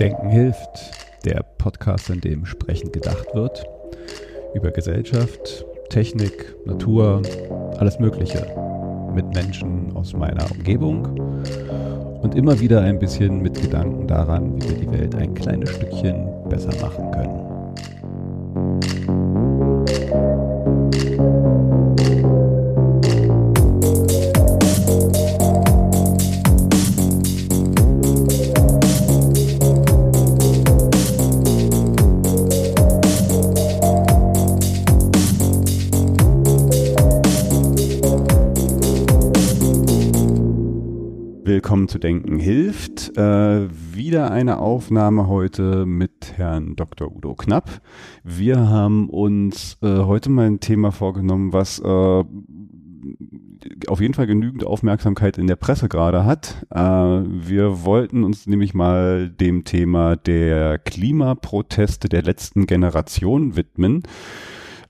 Denken hilft, der Podcast, in dem sprechend gedacht wird. Über Gesellschaft, Technik, Natur, alles Mögliche. Mit Menschen aus meiner Umgebung. Und immer wieder ein bisschen mit Gedanken daran, wie wir die Welt ein kleines Stückchen besser machen können. Willkommen zu Denken hilft. Äh, wieder eine Aufnahme heute mit Herrn Dr. Udo Knapp. Wir haben uns äh, heute mal ein Thema vorgenommen, was äh, auf jeden Fall genügend Aufmerksamkeit in der Presse gerade hat. Äh, wir wollten uns nämlich mal dem Thema der Klimaproteste der letzten Generation widmen.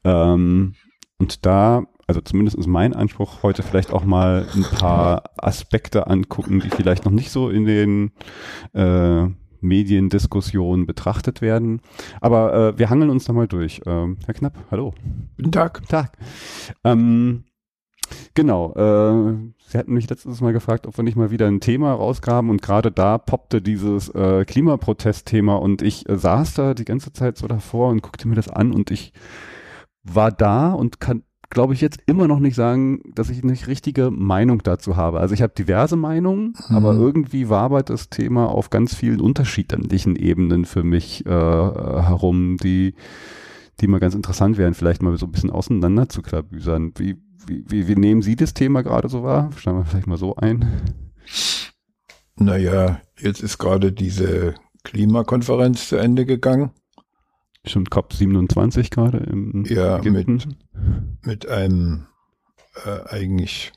Ähm, und da also zumindest ist mein Anspruch heute vielleicht auch mal ein paar Aspekte angucken, die vielleicht noch nicht so in den äh, Mediendiskussionen betrachtet werden. Aber äh, wir hangeln uns da mal durch. Ähm, Herr Knapp, hallo. Guten Tag. Tag. Ähm, genau. Äh, Sie hatten mich letztes Mal gefragt, ob wir nicht mal wieder ein Thema rausgraben und gerade da poppte dieses äh, Klimaprotestthema und ich äh, saß da die ganze Zeit so davor und guckte mir das an und ich war da und kann glaube ich, jetzt immer noch nicht sagen, dass ich eine richtige Meinung dazu habe. Also ich habe diverse Meinungen, mhm. aber irgendwie wabert das Thema auf ganz vielen unterschiedlichen Ebenen für mich äh, herum, die, die mal ganz interessant wären, vielleicht mal so ein bisschen auseinander zu klabüsern. Wie, wie, wie, wie nehmen Sie das Thema gerade so wahr? Stellen wir vielleicht mal so ein. Naja, jetzt ist gerade diese Klimakonferenz zu Ende gegangen. Schon COP 27 gerade im Ja, Ägypten. mit, mit einem äh, eigentlich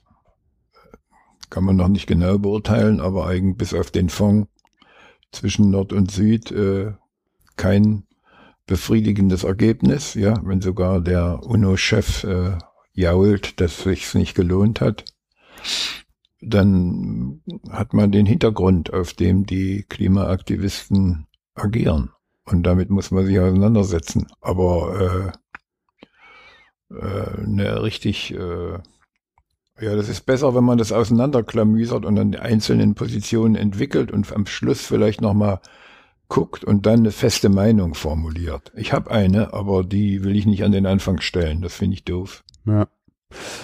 kann man noch nicht genau beurteilen, aber eigentlich bis auf den Fonds zwischen Nord und Süd äh, kein befriedigendes Ergebnis, ja, wenn sogar der UNO-Chef äh, jault, dass es sich nicht gelohnt hat, dann hat man den Hintergrund, auf dem die Klimaaktivisten agieren. Und damit muss man sich auseinandersetzen. Aber äh, äh, eine richtig, äh, ja, das ist besser, wenn man das auseinanderklamüsert und dann die einzelnen Positionen entwickelt und am Schluss vielleicht nochmal guckt und dann eine feste Meinung formuliert. Ich habe eine, aber die will ich nicht an den Anfang stellen. Das finde ich doof. Ja.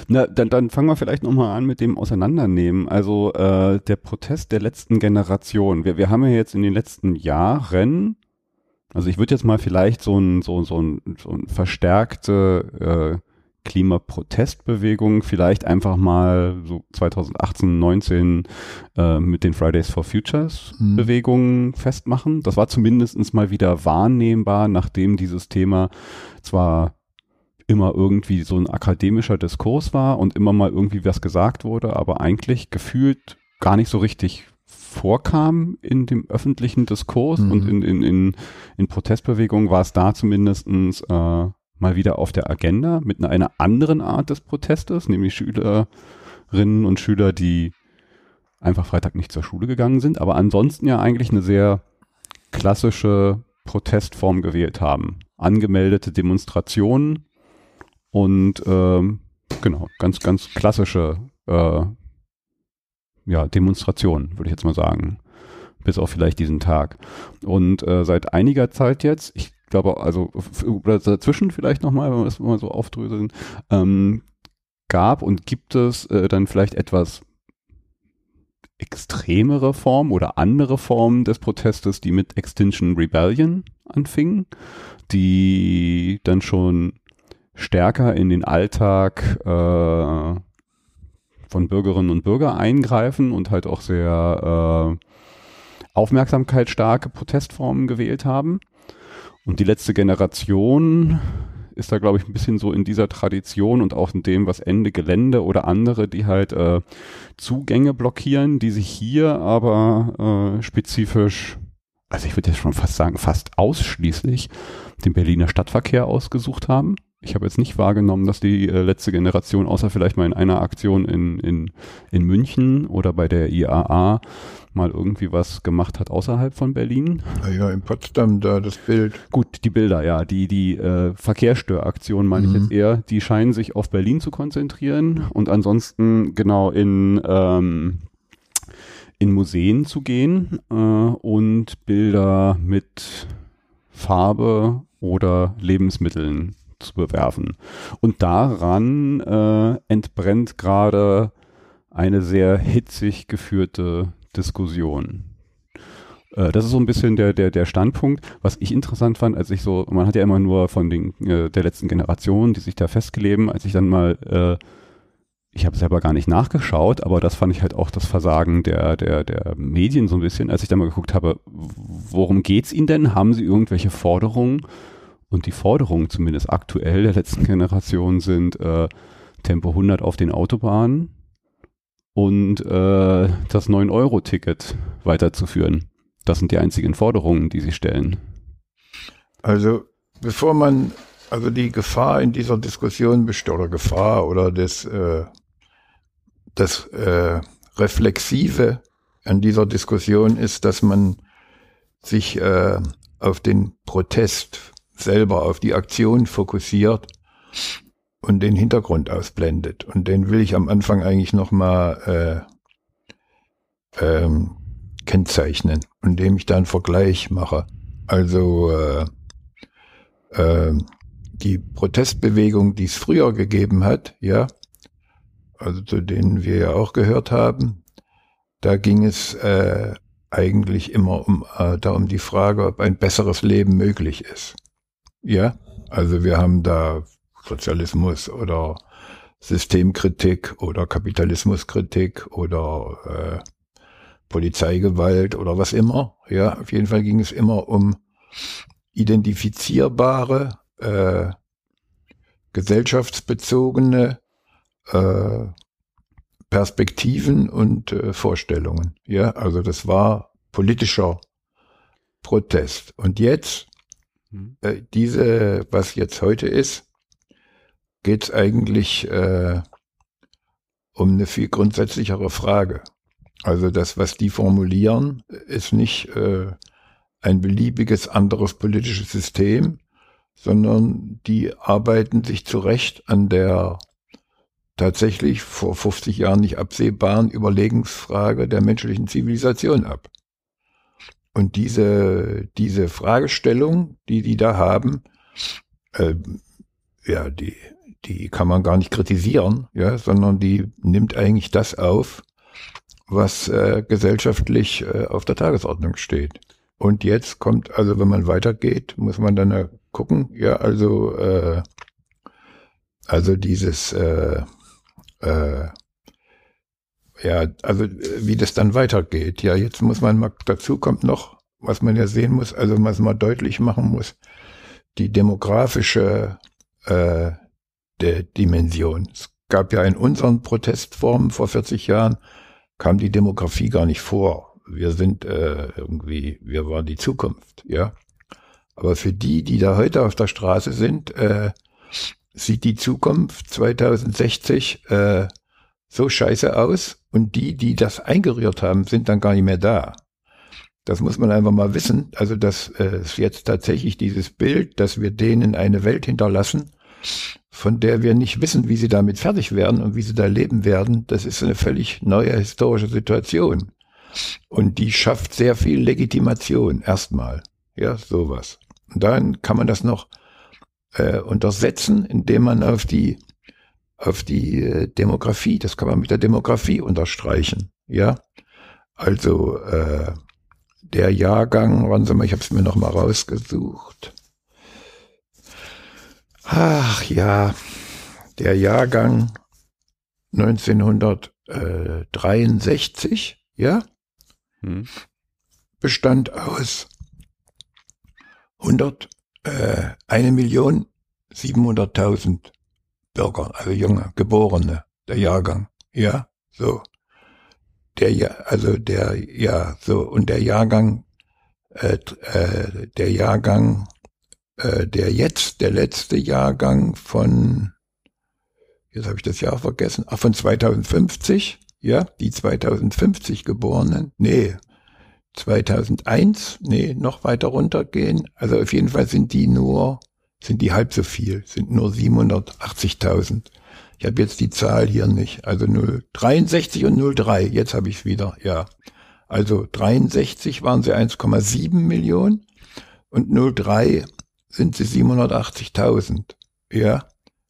Na, dann, dann fangen wir vielleicht nochmal an mit dem Auseinandernehmen. Also äh, der Protest der letzten Generation. Wir, wir haben ja jetzt in den letzten Jahren also ich würde jetzt mal vielleicht so ein, so, so ein, so ein verstärkte äh, Klimaprotestbewegung vielleicht einfach mal so 2018, 19 äh, mit den Fridays for Futures mhm. Bewegungen festmachen. Das war zumindestens mal wieder wahrnehmbar, nachdem dieses Thema zwar immer irgendwie so ein akademischer Diskurs war und immer mal irgendwie was gesagt wurde, aber eigentlich gefühlt gar nicht so richtig vorkam in dem öffentlichen Diskurs mhm. und in, in, in, in Protestbewegungen war es da zumindestens äh, mal wieder auf der Agenda mit einer, einer anderen Art des Protestes, nämlich Schülerinnen und Schüler, die einfach Freitag nicht zur Schule gegangen sind, aber ansonsten ja eigentlich eine sehr klassische Protestform gewählt haben. Angemeldete Demonstrationen und ähm, genau, ganz, ganz klassische äh, ja, Demonstration, würde ich jetzt mal sagen. Bis auf vielleicht diesen Tag. Und äh, seit einiger Zeit jetzt, ich glaube, also oder dazwischen vielleicht nochmal, wenn wir das mal so aufdröseln, ähm, gab und gibt es äh, dann vielleicht etwas extremere Formen oder andere Formen des Protestes, die mit Extinction Rebellion anfingen, die dann schon stärker in den Alltag äh, von Bürgerinnen und Bürgern eingreifen und halt auch sehr äh, aufmerksamkeitsstarke Protestformen gewählt haben. Und die letzte Generation ist da, glaube ich, ein bisschen so in dieser Tradition und auch in dem, was Ende Gelände oder andere, die halt äh, Zugänge blockieren, die sich hier aber äh, spezifisch, also ich würde jetzt schon fast sagen, fast ausschließlich den Berliner Stadtverkehr ausgesucht haben. Ich habe jetzt nicht wahrgenommen, dass die äh, letzte Generation, außer vielleicht mal in einer Aktion in, in, in München oder bei der IAA, mal irgendwie was gemacht hat außerhalb von Berlin. Ja, in Potsdam da das Bild. Gut, die Bilder, ja, die, die äh, Verkehrstöraktion meine mhm. ich jetzt eher, die scheinen sich auf Berlin zu konzentrieren und ansonsten genau in, ähm, in Museen zu gehen äh, und Bilder mit Farbe oder Lebensmitteln zu bewerfen. Und daran äh, entbrennt gerade eine sehr hitzig geführte Diskussion. Äh, das ist so ein bisschen der, der, der Standpunkt. Was ich interessant fand, als ich so, man hat ja immer nur von den, äh, der letzten Generation, die sich da festgeleben, als ich dann mal, äh, ich habe selber gar nicht nachgeschaut, aber das fand ich halt auch das Versagen der, der, der Medien so ein bisschen, als ich dann mal geguckt habe, worum geht's ihnen denn? Haben sie irgendwelche Forderungen? Und die Forderungen, zumindest aktuell der letzten Generation, sind äh, Tempo 100 auf den Autobahnen und äh, das 9-Euro-Ticket weiterzuführen. Das sind die einzigen Forderungen, die sie stellen. Also bevor man, also die Gefahr in dieser Diskussion besteht, oder Gefahr oder das, äh, das äh, Reflexive an dieser Diskussion ist, dass man sich äh, auf den Protest selber auf die Aktion fokussiert und den Hintergrund ausblendet. Und den will ich am Anfang eigentlich nochmal äh, ähm, kennzeichnen, indem ich da einen Vergleich mache. Also äh, äh, die Protestbewegung, die es früher gegeben hat, ja, also zu denen wir ja auch gehört haben, da ging es äh, eigentlich immer um, äh, da um die Frage, ob ein besseres Leben möglich ist. Ja, also wir haben da Sozialismus oder Systemkritik oder Kapitalismuskritik oder äh, Polizeigewalt oder was immer. Ja, auf jeden Fall ging es immer um identifizierbare, äh, gesellschaftsbezogene äh, Perspektiven und äh, Vorstellungen. Ja, also das war politischer Protest. Und jetzt Mhm. Äh, diese, was jetzt heute ist, geht es eigentlich äh, um eine viel grundsätzlichere Frage. Also das, was die formulieren, ist nicht äh, ein beliebiges anderes politisches System, sondern die arbeiten sich zurecht an der tatsächlich vor 50 Jahren nicht absehbaren Überlegensfrage der menschlichen Zivilisation ab. Und diese, diese Fragestellung, die die da haben, äh, ja, die, die kann man gar nicht kritisieren, ja, sondern die nimmt eigentlich das auf, was äh, gesellschaftlich äh, auf der Tagesordnung steht. Und jetzt kommt, also wenn man weitergeht, muss man dann äh, gucken, ja, also, äh, also dieses, äh, äh, ja, also wie das dann weitergeht. Ja, jetzt muss man mal, dazu kommt noch, was man ja sehen muss, also was man deutlich machen muss, die demografische äh, der Dimension. Es gab ja in unseren Protestformen vor 40 Jahren, kam die Demografie gar nicht vor. Wir sind äh, irgendwie, wir waren die Zukunft, ja. Aber für die, die da heute auf der Straße sind, äh, sieht die Zukunft 2060 äh, so scheiße aus und die, die das eingerührt haben, sind dann gar nicht mehr da. Das muss man einfach mal wissen. Also, dass äh, es jetzt tatsächlich dieses Bild, dass wir denen eine Welt hinterlassen, von der wir nicht wissen, wie sie damit fertig werden und wie sie da leben werden, das ist eine völlig neue historische Situation. Und die schafft sehr viel Legitimation erstmal. Ja, sowas. Und dann kann man das noch äh, untersetzen, indem man auf die auf die äh, Demografie. Das kann man mit der Demografie unterstreichen. Ja, also äh, der Jahrgang, wann Sie mal, ich habe es mir noch mal rausgesucht. Ach ja, der Jahrgang 1963, ja, hm. bestand aus 100, äh, eine Million 700.000 Bürger, also junge, Geborene, der Jahrgang, ja, so. Der, ja, also der, ja, so, und der Jahrgang, äh, äh, der Jahrgang äh, der jetzt, der letzte Jahrgang von, jetzt habe ich das Jahr vergessen, ach, von 2050, ja, die 2050 Geborenen, nee, 2001, nee, noch weiter runtergehen. Also auf jeden Fall sind die nur, sind die halb so viel, sind nur 780.000. Ich habe jetzt die Zahl hier nicht. Also 063 und 03, jetzt habe ich es wieder, ja. Also 63 waren sie 1,7 Millionen und 03 sind sie 780.000. Ja.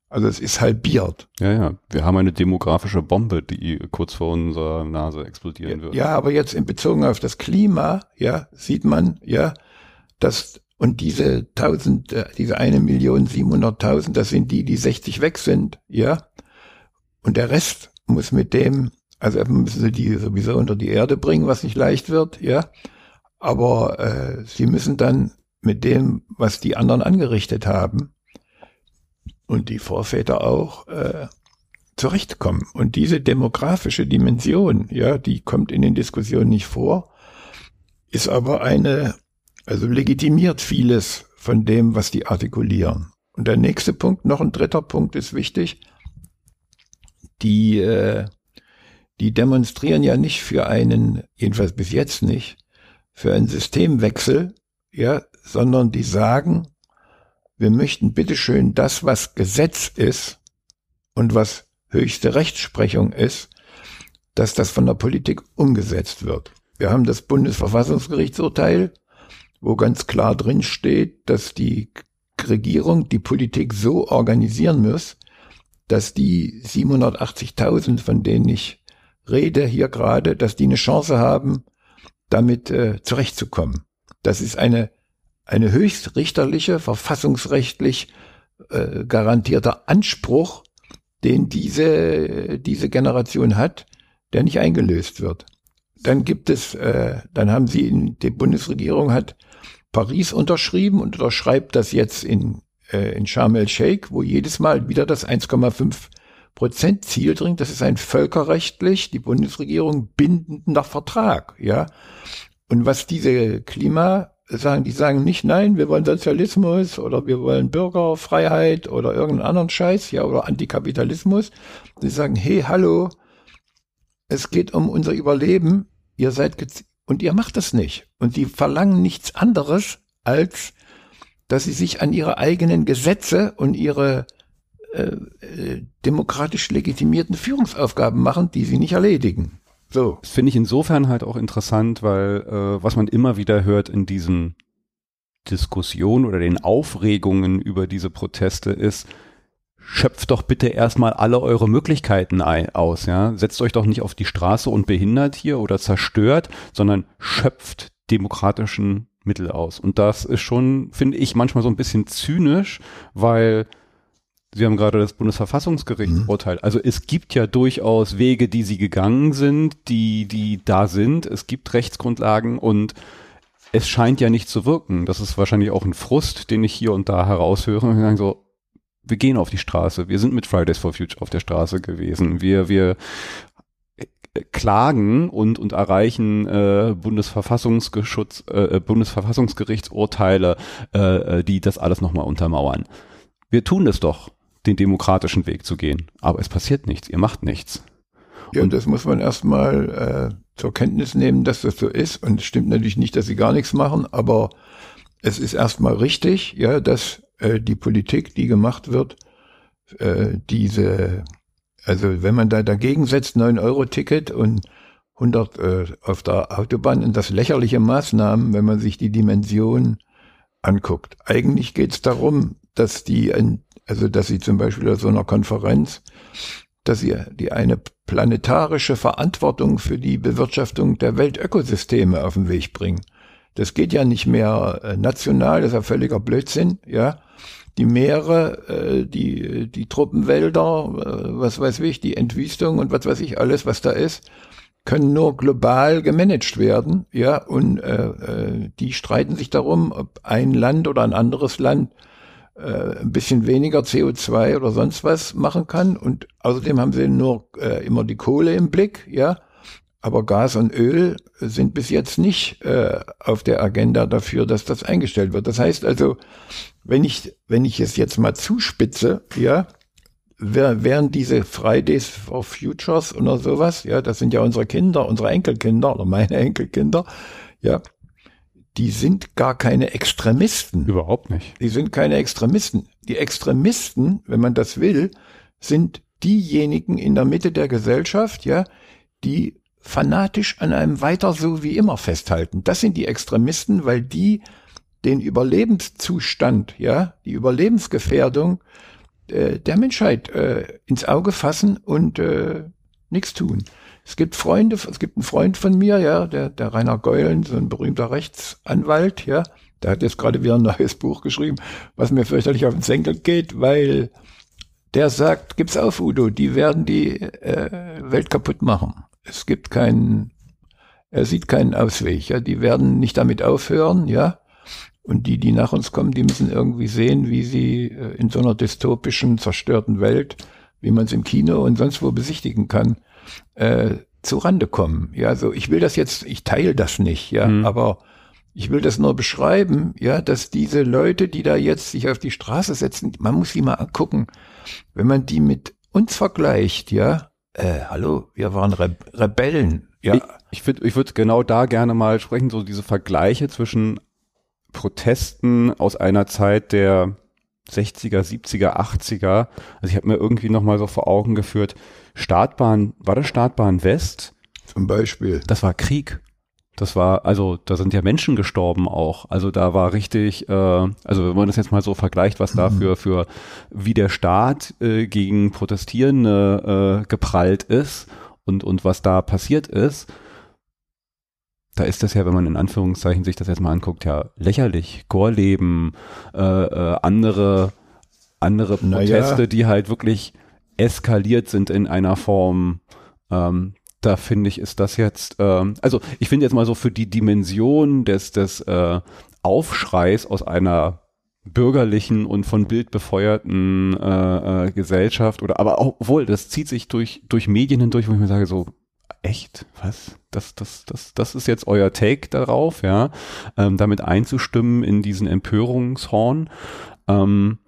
Also es ist halbiert. Ja, ja. Wir haben eine demografische Bombe, die kurz vor unserer Nase explodieren wird. Ja, aber jetzt in Bezug auf das Klima, ja, sieht man, ja, dass und diese 1000, äh, diese eine Million 700.000, das sind die, die 60 weg sind, ja. Und der Rest muss mit dem, also müssen sie die sowieso unter die Erde bringen, was nicht leicht wird, ja. Aber äh, sie müssen dann mit dem, was die anderen angerichtet haben und die Vorväter auch, äh, zurechtkommen. Und diese demografische Dimension, ja, die kommt in den Diskussionen nicht vor, ist aber eine, also legitimiert vieles von dem, was die artikulieren. Und der nächste Punkt, noch ein dritter Punkt ist wichtig, die, äh, die demonstrieren ja nicht für einen, jedenfalls bis jetzt nicht, für einen Systemwechsel, ja, sondern die sagen, wir möchten bitteschön das, was Gesetz ist und was höchste Rechtsprechung ist, dass das von der Politik umgesetzt wird. Wir haben das Bundesverfassungsgerichtsurteil, wo ganz klar drin steht, dass die Regierung die Politik so organisieren muss, dass die 780.000, von denen ich rede hier gerade, dass die eine Chance haben, damit äh, zurechtzukommen. Das ist eine, eine höchstrichterliche, verfassungsrechtlich äh, garantierter Anspruch, den diese, diese Generation hat, der nicht eingelöst wird. Dann gibt es, äh, dann haben sie, in, die Bundesregierung hat Paris unterschrieben und unterschreibt das jetzt in äh, in Sharm el-Sheikh, wo jedes Mal wieder das 1,5 Prozent Ziel drin. Das ist ein völkerrechtlich die Bundesregierung bindender Vertrag, ja. Und was diese Klima sagen, die sagen nicht, nein, wir wollen Sozialismus oder wir wollen Bürgerfreiheit oder irgendeinen anderen Scheiß, ja, oder Antikapitalismus. Sie sagen, hey, hallo, es geht um unser Überleben, ihr seid, und ihr macht das nicht. Und sie verlangen nichts anderes als dass sie sich an ihre eigenen Gesetze und ihre äh, äh, demokratisch legitimierten Führungsaufgaben machen, die sie nicht erledigen. So. Das finde ich insofern halt auch interessant, weil äh, was man immer wieder hört in diesen Diskussionen oder den Aufregungen über diese Proteste ist, schöpft doch bitte erstmal alle eure Möglichkeiten aus, ja. Setzt euch doch nicht auf die Straße und behindert hier oder zerstört, sondern schöpft demokratischen Mittel aus. Und das ist schon, finde ich, manchmal so ein bisschen zynisch, weil Sie haben gerade das Bundesverfassungsgericht mhm. urteilt. Also es gibt ja durchaus Wege, die sie gegangen sind, die, die da sind. Es gibt Rechtsgrundlagen und es scheint ja nicht zu wirken. Das ist wahrscheinlich auch ein Frust, den ich hier und da heraushöre und sagen so, wir gehen auf die Straße. Wir sind mit Fridays for Future auf der Straße gewesen. Wir, wir klagen und, und erreichen äh, Bundesverfassungsgeschutz, äh, äh, Bundesverfassungsgerichtsurteile, äh, äh, die das alles nochmal untermauern. Wir tun es doch, den demokratischen Weg zu gehen. Aber es passiert nichts, ihr macht nichts. Ja, und das muss man erstmal äh, zur Kenntnis nehmen, dass das so ist. Und es stimmt natürlich nicht, dass sie gar nichts machen, aber es ist erstmal richtig, ja, dass äh, die Politik, die gemacht wird, äh, diese also wenn man da dagegen setzt, 9-Euro-Ticket und 100 äh, auf der Autobahn und das lächerliche Maßnahmen, wenn man sich die Dimension anguckt. Eigentlich geht es darum, dass die, also dass sie zum Beispiel auf so einer Konferenz, dass sie die eine planetarische Verantwortung für die Bewirtschaftung der Weltökosysteme auf den Weg bringen. Das geht ja nicht mehr äh, national, das ist ja völliger Blödsinn, ja die Meere, äh, die, die Truppenwälder, äh, was weiß ich, die Entwüstung und was weiß ich, alles, was da ist, können nur global gemanagt werden, ja, und äh, äh, die streiten sich darum, ob ein Land oder ein anderes Land äh, ein bisschen weniger CO2 oder sonst was machen kann. Und außerdem haben sie nur äh, immer die Kohle im Blick, ja. Aber Gas und Öl sind bis jetzt nicht äh, auf der Agenda dafür, dass das eingestellt wird. Das heißt also, wenn ich, wenn ich es jetzt mal zuspitze, ja, wären diese Fridays for Futures oder sowas, ja, das sind ja unsere Kinder, unsere Enkelkinder oder meine Enkelkinder, ja, die sind gar keine Extremisten. Überhaupt nicht. Die sind keine Extremisten. Die Extremisten, wenn man das will, sind diejenigen in der Mitte der Gesellschaft, ja, die fanatisch an einem weiter so wie immer festhalten. Das sind die Extremisten, weil die den Überlebenszustand, ja, die Überlebensgefährdung äh, der Menschheit äh, ins Auge fassen und äh, nichts tun. Es gibt Freunde, es gibt einen Freund von mir, ja, der, der Rainer Geulen, so ein berühmter Rechtsanwalt, ja, der hat jetzt gerade wieder ein neues Buch geschrieben, was mir fürchterlich auf den Senkel geht, weil der sagt, gibt's auf, Udo, die werden die äh, Welt kaputt machen. Es gibt keinen, er sieht keinen Ausweg, ja, die werden nicht damit aufhören, ja. Und die, die nach uns kommen, die müssen irgendwie sehen, wie sie äh, in so einer dystopischen, zerstörten Welt, wie man es im Kino und sonst wo besichtigen kann, äh, zu Rande kommen. Ja, also ich will das jetzt, ich teile das nicht, ja, mhm. aber ich will das nur beschreiben, ja, dass diese Leute, die da jetzt sich auf die Straße setzen, man muss sie mal angucken, wenn man die mit uns vergleicht, ja, äh, hallo, wir waren Re Rebellen, ja. Ich, ich, würd, ich würde genau da gerne mal sprechen, so diese Vergleiche zwischen Protesten aus einer Zeit der 60er, 70er, 80er. Also ich habe mir irgendwie noch mal so vor Augen geführt, Startbahn, war das Startbahn West? Zum Beispiel. Das war Krieg. Das war, also da sind ja Menschen gestorben auch. Also da war richtig, äh, also wenn man das jetzt mal so vergleicht, was da mhm. für, für wie der Staat äh, gegen Protestierende äh, geprallt ist und, und was da passiert ist, da ist das ja, wenn man in Anführungszeichen sich das jetzt mal anguckt, ja lächerlich. Chorleben, äh, äh, andere, andere Proteste, naja. die halt wirklich eskaliert sind in einer Form, ähm, da finde ich, ist das jetzt, ähm, also ich finde jetzt mal so für die Dimension des, des äh, Aufschreis aus einer bürgerlichen und von Bild befeuerten äh, äh, Gesellschaft oder aber auch wohl, das zieht sich durch durch Medien hindurch, wo ich mir sage so echt? Was? Das das das das ist jetzt euer Take darauf ja? Ähm, damit einzustimmen in diesen Empörungshorn. Ähm,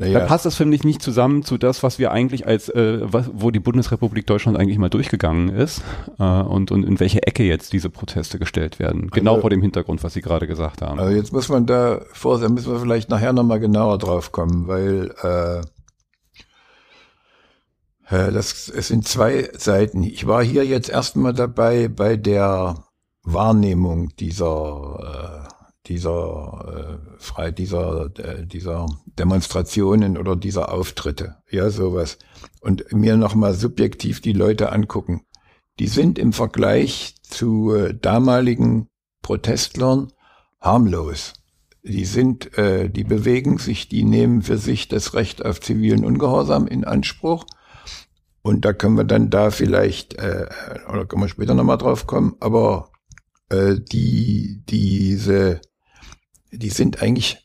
naja. Da passt das, finde ich, nicht zusammen zu das, was wir eigentlich als, äh, was, wo die Bundesrepublik Deutschland eigentlich mal durchgegangen ist äh, und, und in welche Ecke jetzt diese Proteste gestellt werden. Genau also, vor dem Hintergrund, was Sie gerade gesagt haben. Also jetzt muss man da vor, da müssen wir vielleicht nachher nochmal genauer drauf kommen, weil äh, äh, das, es sind zwei Seiten. Ich war hier jetzt erstmal dabei bei der Wahrnehmung dieser äh, dieser äh, frei dieser äh, dieser Demonstrationen oder dieser Auftritte, ja sowas und mir noch mal subjektiv die Leute angucken. Die sind im Vergleich zu äh, damaligen Protestlern harmlos. Die sind, äh, die bewegen sich, die nehmen für sich das Recht auf zivilen Ungehorsam in Anspruch. Und da können wir dann da vielleicht, äh, oder können wir später nochmal drauf kommen, aber äh, die, diese die sind eigentlich,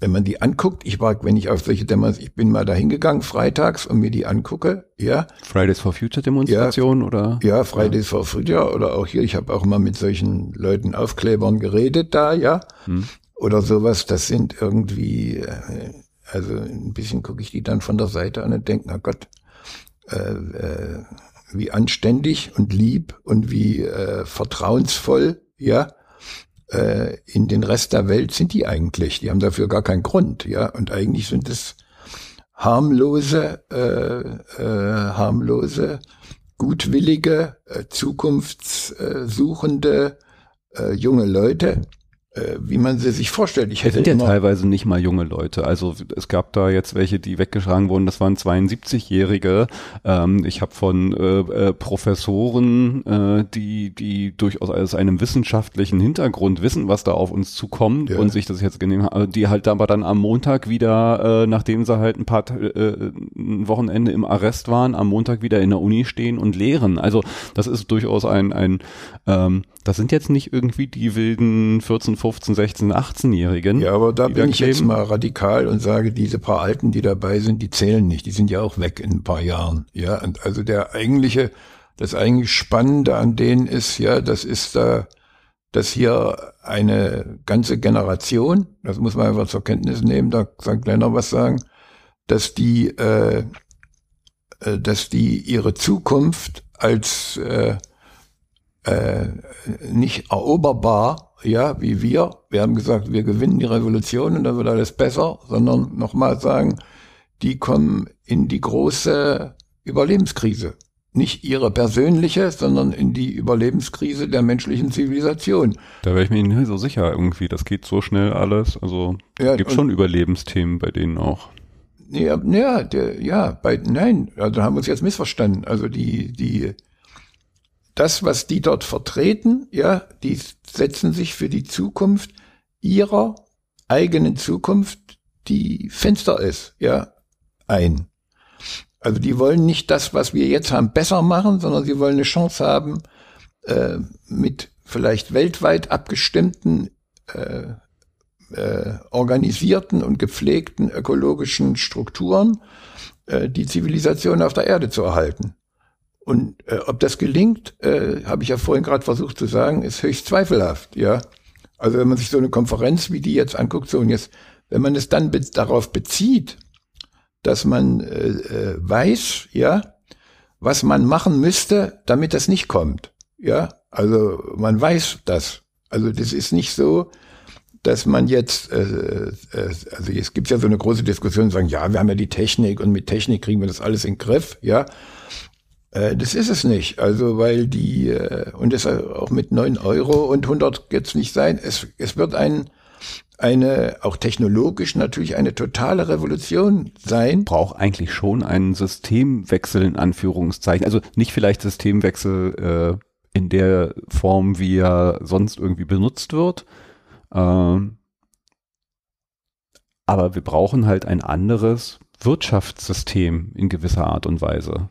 wenn man die anguckt, ich war, wenn ich auf solche Demos, ich bin mal da hingegangen freitags und mir die angucke, ja. Fridays for Future Demonstration ja, oder? Ja, Fridays ja. for Future oder auch hier, ich habe auch mal mit solchen Leuten Aufklebern geredet da, ja. Hm. Oder sowas, das sind irgendwie, äh, also ein bisschen gucke ich die dann von der Seite an und denke, na Gott, äh, äh, wie anständig und lieb und wie äh, vertrauensvoll, ja, äh, in den Rest der Welt sind die eigentlich. Die haben dafür gar keinen Grund, ja. Und eigentlich sind es harmlose, äh, äh, harmlose, gutwillige, äh, zukunftssuchende äh, junge Leute, wie man sie sich vorstellt. Ich hätte sind ja teilweise nicht mal junge Leute. Also es gab da jetzt welche, die weggeschlagen wurden. Das waren 72-Jährige. Ähm, ich habe von äh, äh, Professoren, äh, die die durchaus aus einem wissenschaftlichen Hintergrund wissen, was da auf uns zukommt ja. und sich das jetzt genehm haben, die halt aber dann am Montag wieder, äh, nachdem sie halt ein paar äh, ein Wochenende im Arrest waren, am Montag wieder in der Uni stehen und lehren. Also das ist durchaus ein ein ähm, das sind jetzt nicht irgendwie die wilden 14, 15, 16, 18-Jährigen. Ja, aber da bin ich jetzt mal radikal und sage, diese paar Alten, die dabei sind, die zählen nicht. Die sind ja auch weg in ein paar Jahren. Ja, und also der eigentliche das eigentlich Spannende an denen ist, ja, das ist da, dass hier eine ganze Generation, das muss man einfach zur Kenntnis nehmen, da kann Glenner was sagen, dass die, äh, äh, dass die ihre Zukunft als äh, äh, nicht eroberbar, ja, wie wir. Wir haben gesagt, wir gewinnen die Revolution und dann wird alles besser, sondern nochmal sagen, die kommen in die große Überlebenskrise. Nicht ihre persönliche, sondern in die Überlebenskrise der menschlichen Zivilisation. Da wäre ich mir nicht so sicher irgendwie. Das geht so schnell alles. Also ja, gibt schon Überlebensthemen bei denen auch. Ja, ja, der, ja, bei, nein, also haben wir uns jetzt missverstanden. Also die, die, das, was die dort vertreten, ja, die setzen sich für die Zukunft ihrer eigenen Zukunft, die Fenster ist, ja, ein. Also die wollen nicht das, was wir jetzt haben, besser machen, sondern sie wollen eine Chance haben, äh, mit vielleicht weltweit abgestimmten, äh, äh, organisierten und gepflegten ökologischen Strukturen äh, die Zivilisation auf der Erde zu erhalten. Und äh, ob das gelingt, äh, habe ich ja vorhin gerade versucht zu sagen, ist höchst zweifelhaft. Ja, also wenn man sich so eine Konferenz wie die jetzt anguckt, so und jetzt, wenn man es dann be darauf bezieht, dass man äh, äh, weiß, ja, was man machen müsste, damit das nicht kommt. Ja, also man weiß das. Also das ist nicht so, dass man jetzt, äh, äh, also es gibt ja so eine große Diskussion, sagen, ja, wir haben ja die Technik und mit Technik kriegen wir das alles in den Griff, ja. Äh, das ist es nicht. Also, weil die, äh, und das auch mit neun Euro und 100 jetzt nicht sein. Es, es wird ein, eine, auch technologisch natürlich eine totale Revolution sein. Braucht eigentlich schon einen Systemwechsel in Anführungszeichen. Also nicht vielleicht Systemwechsel äh, in der Form, wie er sonst irgendwie benutzt wird. Ähm, aber wir brauchen halt ein anderes Wirtschaftssystem in gewisser Art und Weise.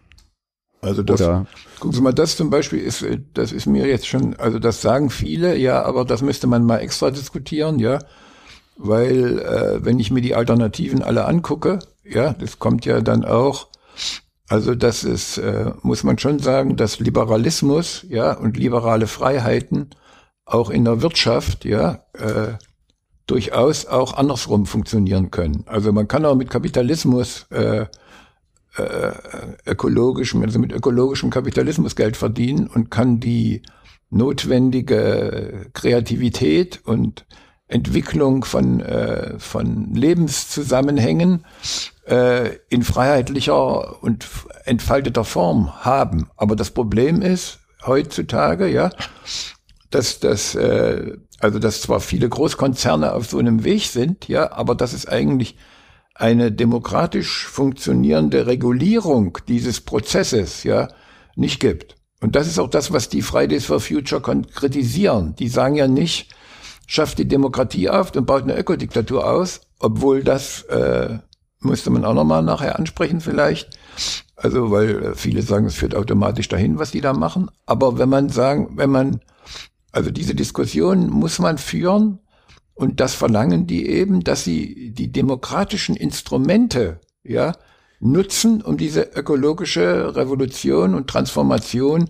Also das, Oder gucken Sie mal, das zum Beispiel ist, das ist mir jetzt schon, also das sagen viele, ja, aber das müsste man mal extra diskutieren, ja, weil äh, wenn ich mir die Alternativen alle angucke, ja, das kommt ja dann auch, also das ist, äh, muss man schon sagen, dass Liberalismus, ja, und liberale Freiheiten auch in der Wirtschaft, ja, äh, durchaus auch andersrum funktionieren können. Also man kann auch mit Kapitalismus äh, äh, ökologischem, also mit ökologischem Kapitalismus Geld verdienen und kann die notwendige Kreativität und Entwicklung von, äh, von Lebenszusammenhängen äh, in freiheitlicher und entfalteter Form haben. Aber das Problem ist heutzutage, ja, dass das, äh, also dass zwar viele Großkonzerne auf so einem Weg sind, ja, aber dass es eigentlich eine demokratisch funktionierende Regulierung dieses Prozesses ja nicht gibt. Und das ist auch das, was die Fridays for Future konkretisieren. Die sagen ja nicht, schafft die Demokratie auf und baut eine Ökodiktatur aus, obwohl das äh, müsste man auch nochmal nachher ansprechen vielleicht. Also, weil äh, viele sagen, es führt automatisch dahin, was die da machen. Aber wenn man sagen, wenn man, also diese Diskussion muss man führen, und das verlangen die eben, dass sie die demokratischen Instrumente, ja, nutzen, um diese ökologische Revolution und Transformation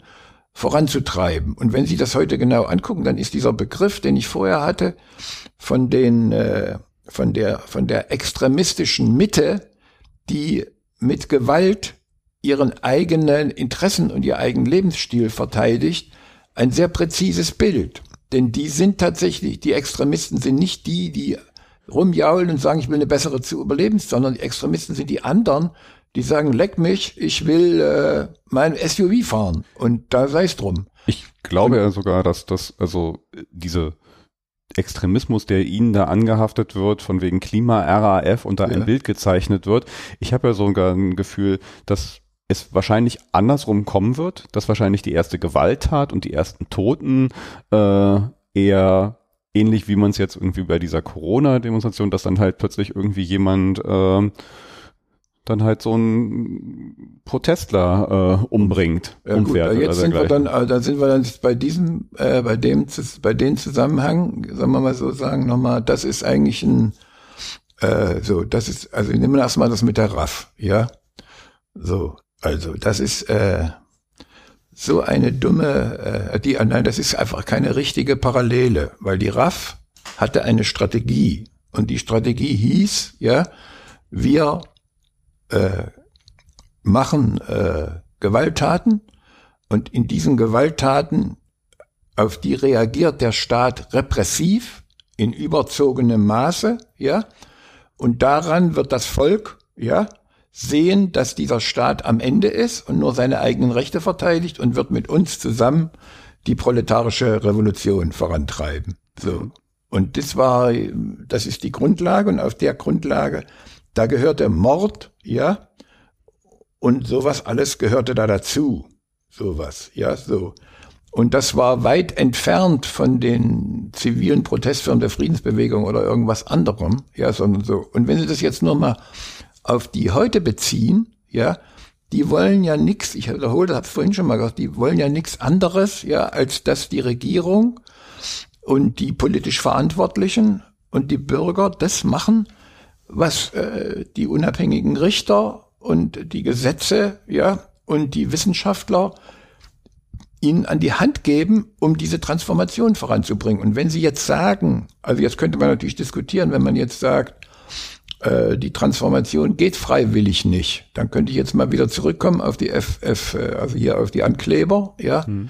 voranzutreiben. Und wenn Sie das heute genau angucken, dann ist dieser Begriff, den ich vorher hatte, von den, äh, von der, von der extremistischen Mitte, die mit Gewalt ihren eigenen Interessen und ihr eigenen Lebensstil verteidigt, ein sehr präzises Bild. Denn die sind tatsächlich, die Extremisten sind nicht die, die rumjaulen und sagen, ich will eine bessere zu überleben, sondern die Extremisten sind die anderen, die sagen, leck mich, ich will äh, mein SUV fahren. Und da sei es drum. Ich glaube ja sogar, dass das, also diese Extremismus, der ihnen da angehaftet wird, von wegen Klima-RAF und da ja. ein Bild gezeichnet wird. Ich habe ja sogar ein Gefühl, dass es wahrscheinlich andersrum kommen wird, dass wahrscheinlich die erste Gewalttat und die ersten Toten äh, eher ähnlich wie man es jetzt irgendwie bei dieser Corona-Demonstration, dass dann halt plötzlich irgendwie jemand äh, dann halt so ein Protestler äh, umbringt. Ja, gut, jetzt sind wir dann, äh, da sind wir dann bei diesem, äh, bei dem, bei dem Zusammenhang, sagen wir mal so sagen, nochmal, das ist eigentlich ein, äh, so, das ist, also nehmen wir erstmal das mit der RAF, ja. So, also das ist, äh, so eine dumme, äh, die, nein, das ist einfach keine richtige Parallele, weil die RAF hatte eine Strategie und die Strategie hieß, ja, wir äh, machen äh, Gewalttaten und in diesen Gewalttaten, auf die reagiert der Staat repressiv in überzogenem Maße, ja, und daran wird das Volk, ja, sehen, dass dieser Staat am Ende ist und nur seine eigenen Rechte verteidigt und wird mit uns zusammen die proletarische Revolution vorantreiben. So. Und das war, das ist die Grundlage und auf der Grundlage, da gehörte Mord, ja, und sowas alles gehörte da dazu. Sowas, ja, so. Und das war weit entfernt von den zivilen Protestfirmen der Friedensbewegung oder irgendwas anderem, ja, sondern so. Und wenn Sie das jetzt nur mal auf die heute beziehen, ja, die wollen ja nichts, ich wiederhole, das habe ich vorhin schon mal gesagt, die wollen ja nichts anderes, ja, als dass die Regierung und die politisch Verantwortlichen und die Bürger das machen, was äh, die unabhängigen Richter und die Gesetze, ja, und die Wissenschaftler ihnen an die Hand geben, um diese Transformation voranzubringen. Und wenn Sie jetzt sagen, also jetzt könnte man natürlich diskutieren, wenn man jetzt sagt, äh, die Transformation geht freiwillig nicht, dann könnte ich jetzt mal wieder zurückkommen auf die FF, äh, also hier auf die Ankleber, ja. Hm.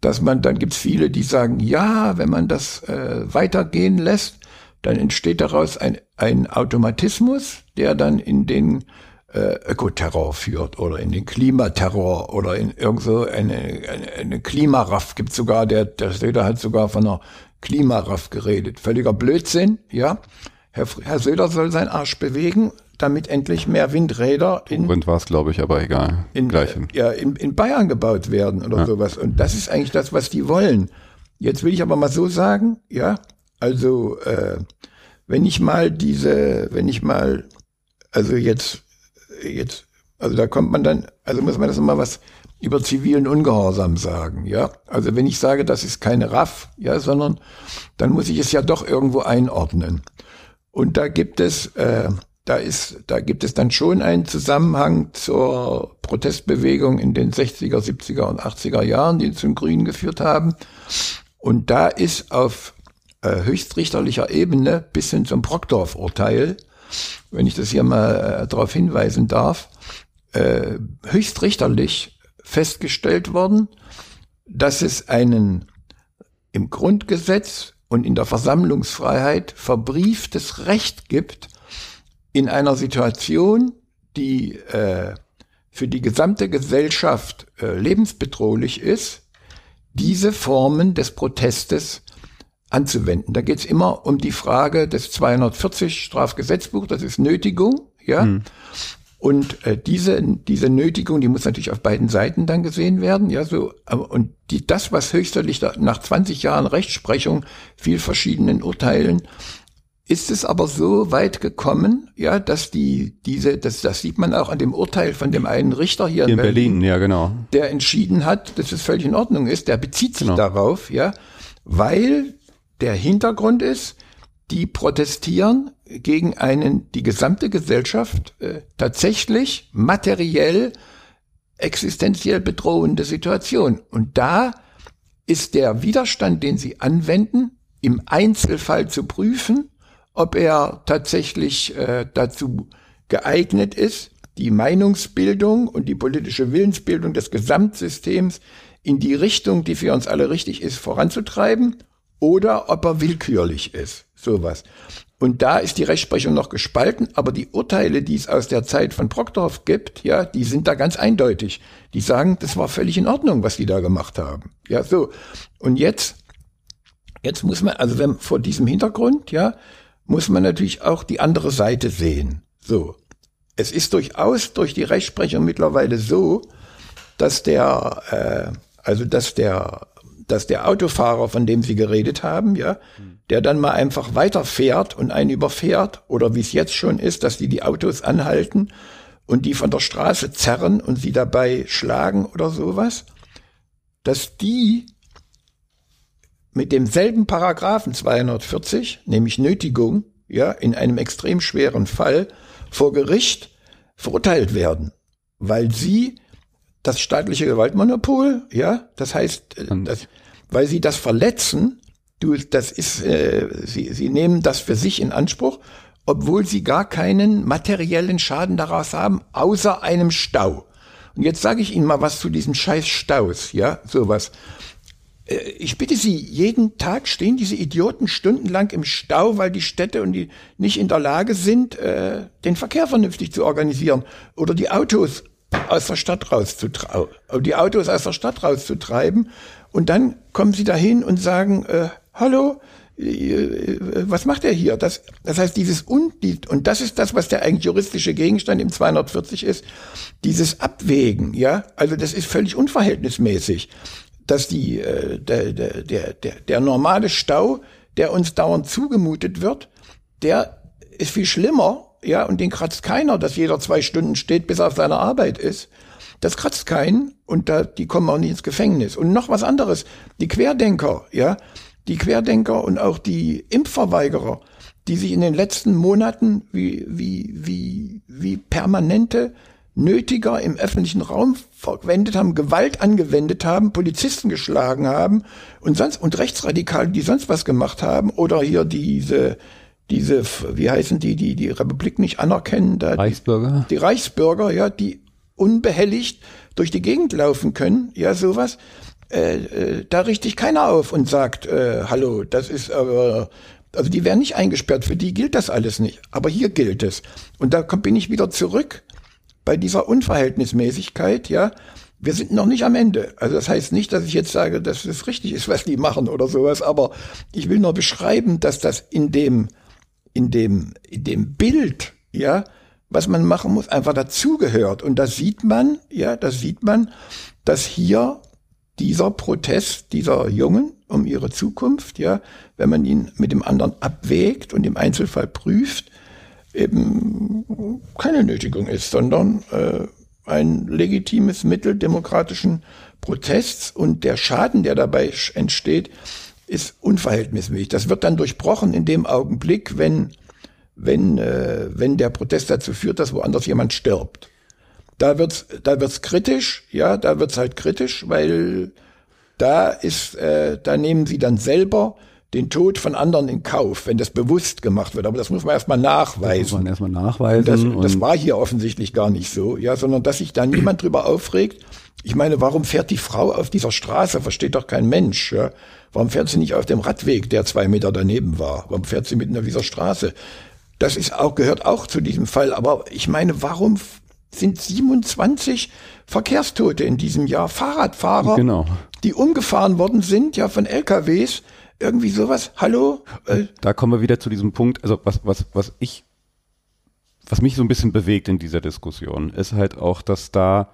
Dass man, dann gibt's viele, die sagen, ja, wenn man das äh, weitergehen lässt, dann entsteht daraus ein, ein Automatismus, der dann in den äh, Ökoterror führt oder in den Klimaterror oder in irgend so eine, eine, eine Klimaraff gibt sogar, der, der Söder hat sogar von einer Klimaraff geredet. Völliger Blödsinn, ja. Herr, Herr Söder soll seinen Arsch bewegen, damit endlich mehr Windräder in Wind war es, glaube ich, aber egal. In, Gleichen. ja, in, in Bayern gebaut werden oder ja. sowas. Und das ist eigentlich das, was die wollen. Jetzt will ich aber mal so sagen, ja, also äh, wenn ich mal diese, wenn ich mal, also jetzt jetzt, also da kommt man dann, also muss man das immer was über zivilen Ungehorsam sagen, ja. Also wenn ich sage, das ist keine RAF, ja, sondern dann muss ich es ja doch irgendwo einordnen. Und da gibt es, äh, da ist, da gibt es dann schon einen Zusammenhang zur Protestbewegung in den 60er, 70er und 80er Jahren, die zum Grünen geführt haben. Und da ist auf äh, höchstrichterlicher Ebene bis hin zum Brockdorf-Urteil wenn ich das hier mal äh, darauf hinweisen darf, äh, höchstrichterlich festgestellt worden, dass es einen im Grundgesetz und in der Versammlungsfreiheit verbrieftes Recht gibt, in einer Situation, die äh, für die gesamte Gesellschaft äh, lebensbedrohlich ist, diese Formen des Protestes anzuwenden. Da geht es immer um die Frage des 240 Strafgesetzbuch, das ist Nötigung, ja. Hm. Und äh, diese diese Nötigung, die muss natürlich auf beiden Seiten dann gesehen werden, ja so. Aber, und die das, was höchsterlich nach 20 Jahren Rechtsprechung, viel verschiedenen Urteilen, ist es aber so weit gekommen, ja, dass die diese, das das sieht man auch an dem Urteil von dem einen Richter hier, hier in Berlin, Berlin, ja genau, der entschieden hat, dass es völlig in Ordnung ist, der bezieht sich genau. darauf, ja, weil der Hintergrund ist, die protestieren gegen einen, die gesamte Gesellschaft äh, tatsächlich materiell existenziell bedrohende Situation. Und da ist der Widerstand, den sie anwenden, im Einzelfall zu prüfen, ob er tatsächlich äh, dazu geeignet ist, die Meinungsbildung und die politische Willensbildung des Gesamtsystems in die Richtung, die für uns alle richtig ist, voranzutreiben oder ob er willkürlich ist. Sowas. Und da ist die Rechtsprechung noch gespalten, aber die Urteile, die es aus der Zeit von Brockdorf gibt, ja, die sind da ganz eindeutig. Die sagen, das war völlig in Ordnung, was die da gemacht haben. Ja, so. Und jetzt, jetzt muss man, also wenn vor diesem Hintergrund, ja, muss man natürlich auch die andere Seite sehen. So. Es ist durchaus durch die Rechtsprechung mittlerweile so, dass der, äh, also dass der dass der Autofahrer, von dem Sie geredet haben, ja, der dann mal einfach weiterfährt und einen überfährt, oder wie es jetzt schon ist, dass die die Autos anhalten und die von der Straße zerren und sie dabei schlagen oder sowas, dass die mit demselben Paragraphen 240, nämlich Nötigung, ja, in einem extrem schweren Fall vor Gericht verurteilt werden, weil sie das staatliche Gewaltmonopol, ja, das heißt, äh, das, weil sie das verletzen, du, das ist, äh, sie, sie nehmen das für sich in Anspruch, obwohl sie gar keinen materiellen Schaden daraus haben, außer einem Stau. Und jetzt sage ich Ihnen mal was zu diesen scheiß Staus, ja, sowas. Äh, ich bitte Sie, jeden Tag stehen diese Idioten stundenlang im Stau, weil die Städte und die nicht in der Lage sind, äh, den Verkehr vernünftig zu organisieren oder die Autos aus der Stadt rauszutreiben, die Autos aus der Stadt rauszutreiben. Und dann kommen sie dahin und sagen, äh, hallo, äh, was macht er hier? Das, das heißt, dieses und, und das ist das, was der eigentlich juristische Gegenstand im 240 ist, dieses Abwägen, ja, also das ist völlig unverhältnismäßig, dass die, äh, der, der, der, der normale Stau, der uns dauernd zugemutet wird, der ist viel schlimmer ja, und den kratzt keiner, dass jeder zwei Stunden steht, bis er auf seiner Arbeit ist. Das kratzt keinen und da, die kommen auch nicht ins Gefängnis. Und noch was anderes, die Querdenker, ja, die Querdenker und auch die Impfverweigerer, die sich in den letzten Monaten wie, wie, wie, wie permanente Nötiger im öffentlichen Raum verwendet haben, Gewalt angewendet haben, Polizisten geschlagen haben und sonst, und Rechtsradikale, die sonst was gemacht haben, oder hier diese, diese, wie heißen die, die die Republik nicht anerkennen, da Reichsbürger. Die, die Reichsbürger, ja, die unbehelligt durch die Gegend laufen können, ja, sowas. Äh, äh, da richtig keiner auf und sagt, äh, hallo, das ist aber, also die werden nicht eingesperrt, für die gilt das alles nicht. Aber hier gilt es. Und da bin ich wieder zurück bei dieser Unverhältnismäßigkeit, ja. Wir sind noch nicht am Ende. Also das heißt nicht, dass ich jetzt sage, dass es richtig ist, was die machen oder sowas, aber ich will nur beschreiben, dass das in dem in dem, in dem Bild, ja, was man machen muss, einfach dazugehört. Und das sieht man, ja, das sieht man, dass hier dieser Protest dieser Jungen um ihre Zukunft, ja, wenn man ihn mit dem anderen abwägt und im Einzelfall prüft, eben keine Nötigung ist, sondern äh, ein legitimes Mittel demokratischen Protests und der Schaden, der dabei entsteht, ist unverhältnismäßig. Das wird dann durchbrochen in dem Augenblick, wenn, wenn, äh, wenn der Protest dazu führt, dass woanders jemand stirbt. Da wird's, da wird's kritisch, ja, da wird's halt kritisch, weil da ist, äh, da nehmen sie dann selber den Tod von anderen in Kauf, wenn das bewusst gemacht wird. Aber das muss man erstmal nachweisen. Das muss man erstmal nachweisen. Das, das war hier offensichtlich gar nicht so, ja, sondern dass sich da niemand drüber aufregt. Ich meine, warum fährt die Frau auf dieser Straße? Versteht doch kein Mensch. Ja? Warum fährt sie nicht auf dem Radweg, der zwei Meter daneben war? Warum fährt sie mitten auf dieser Straße? Das ist auch, gehört auch zu diesem Fall. Aber ich meine, warum sind 27 Verkehrstote in diesem Jahr? Fahrradfahrer, genau. die umgefahren worden sind, ja, von LKWs. Irgendwie sowas. Hallo? Äh, da kommen wir wieder zu diesem Punkt. Also was, was, was ich, was mich so ein bisschen bewegt in dieser Diskussion, ist halt auch, dass da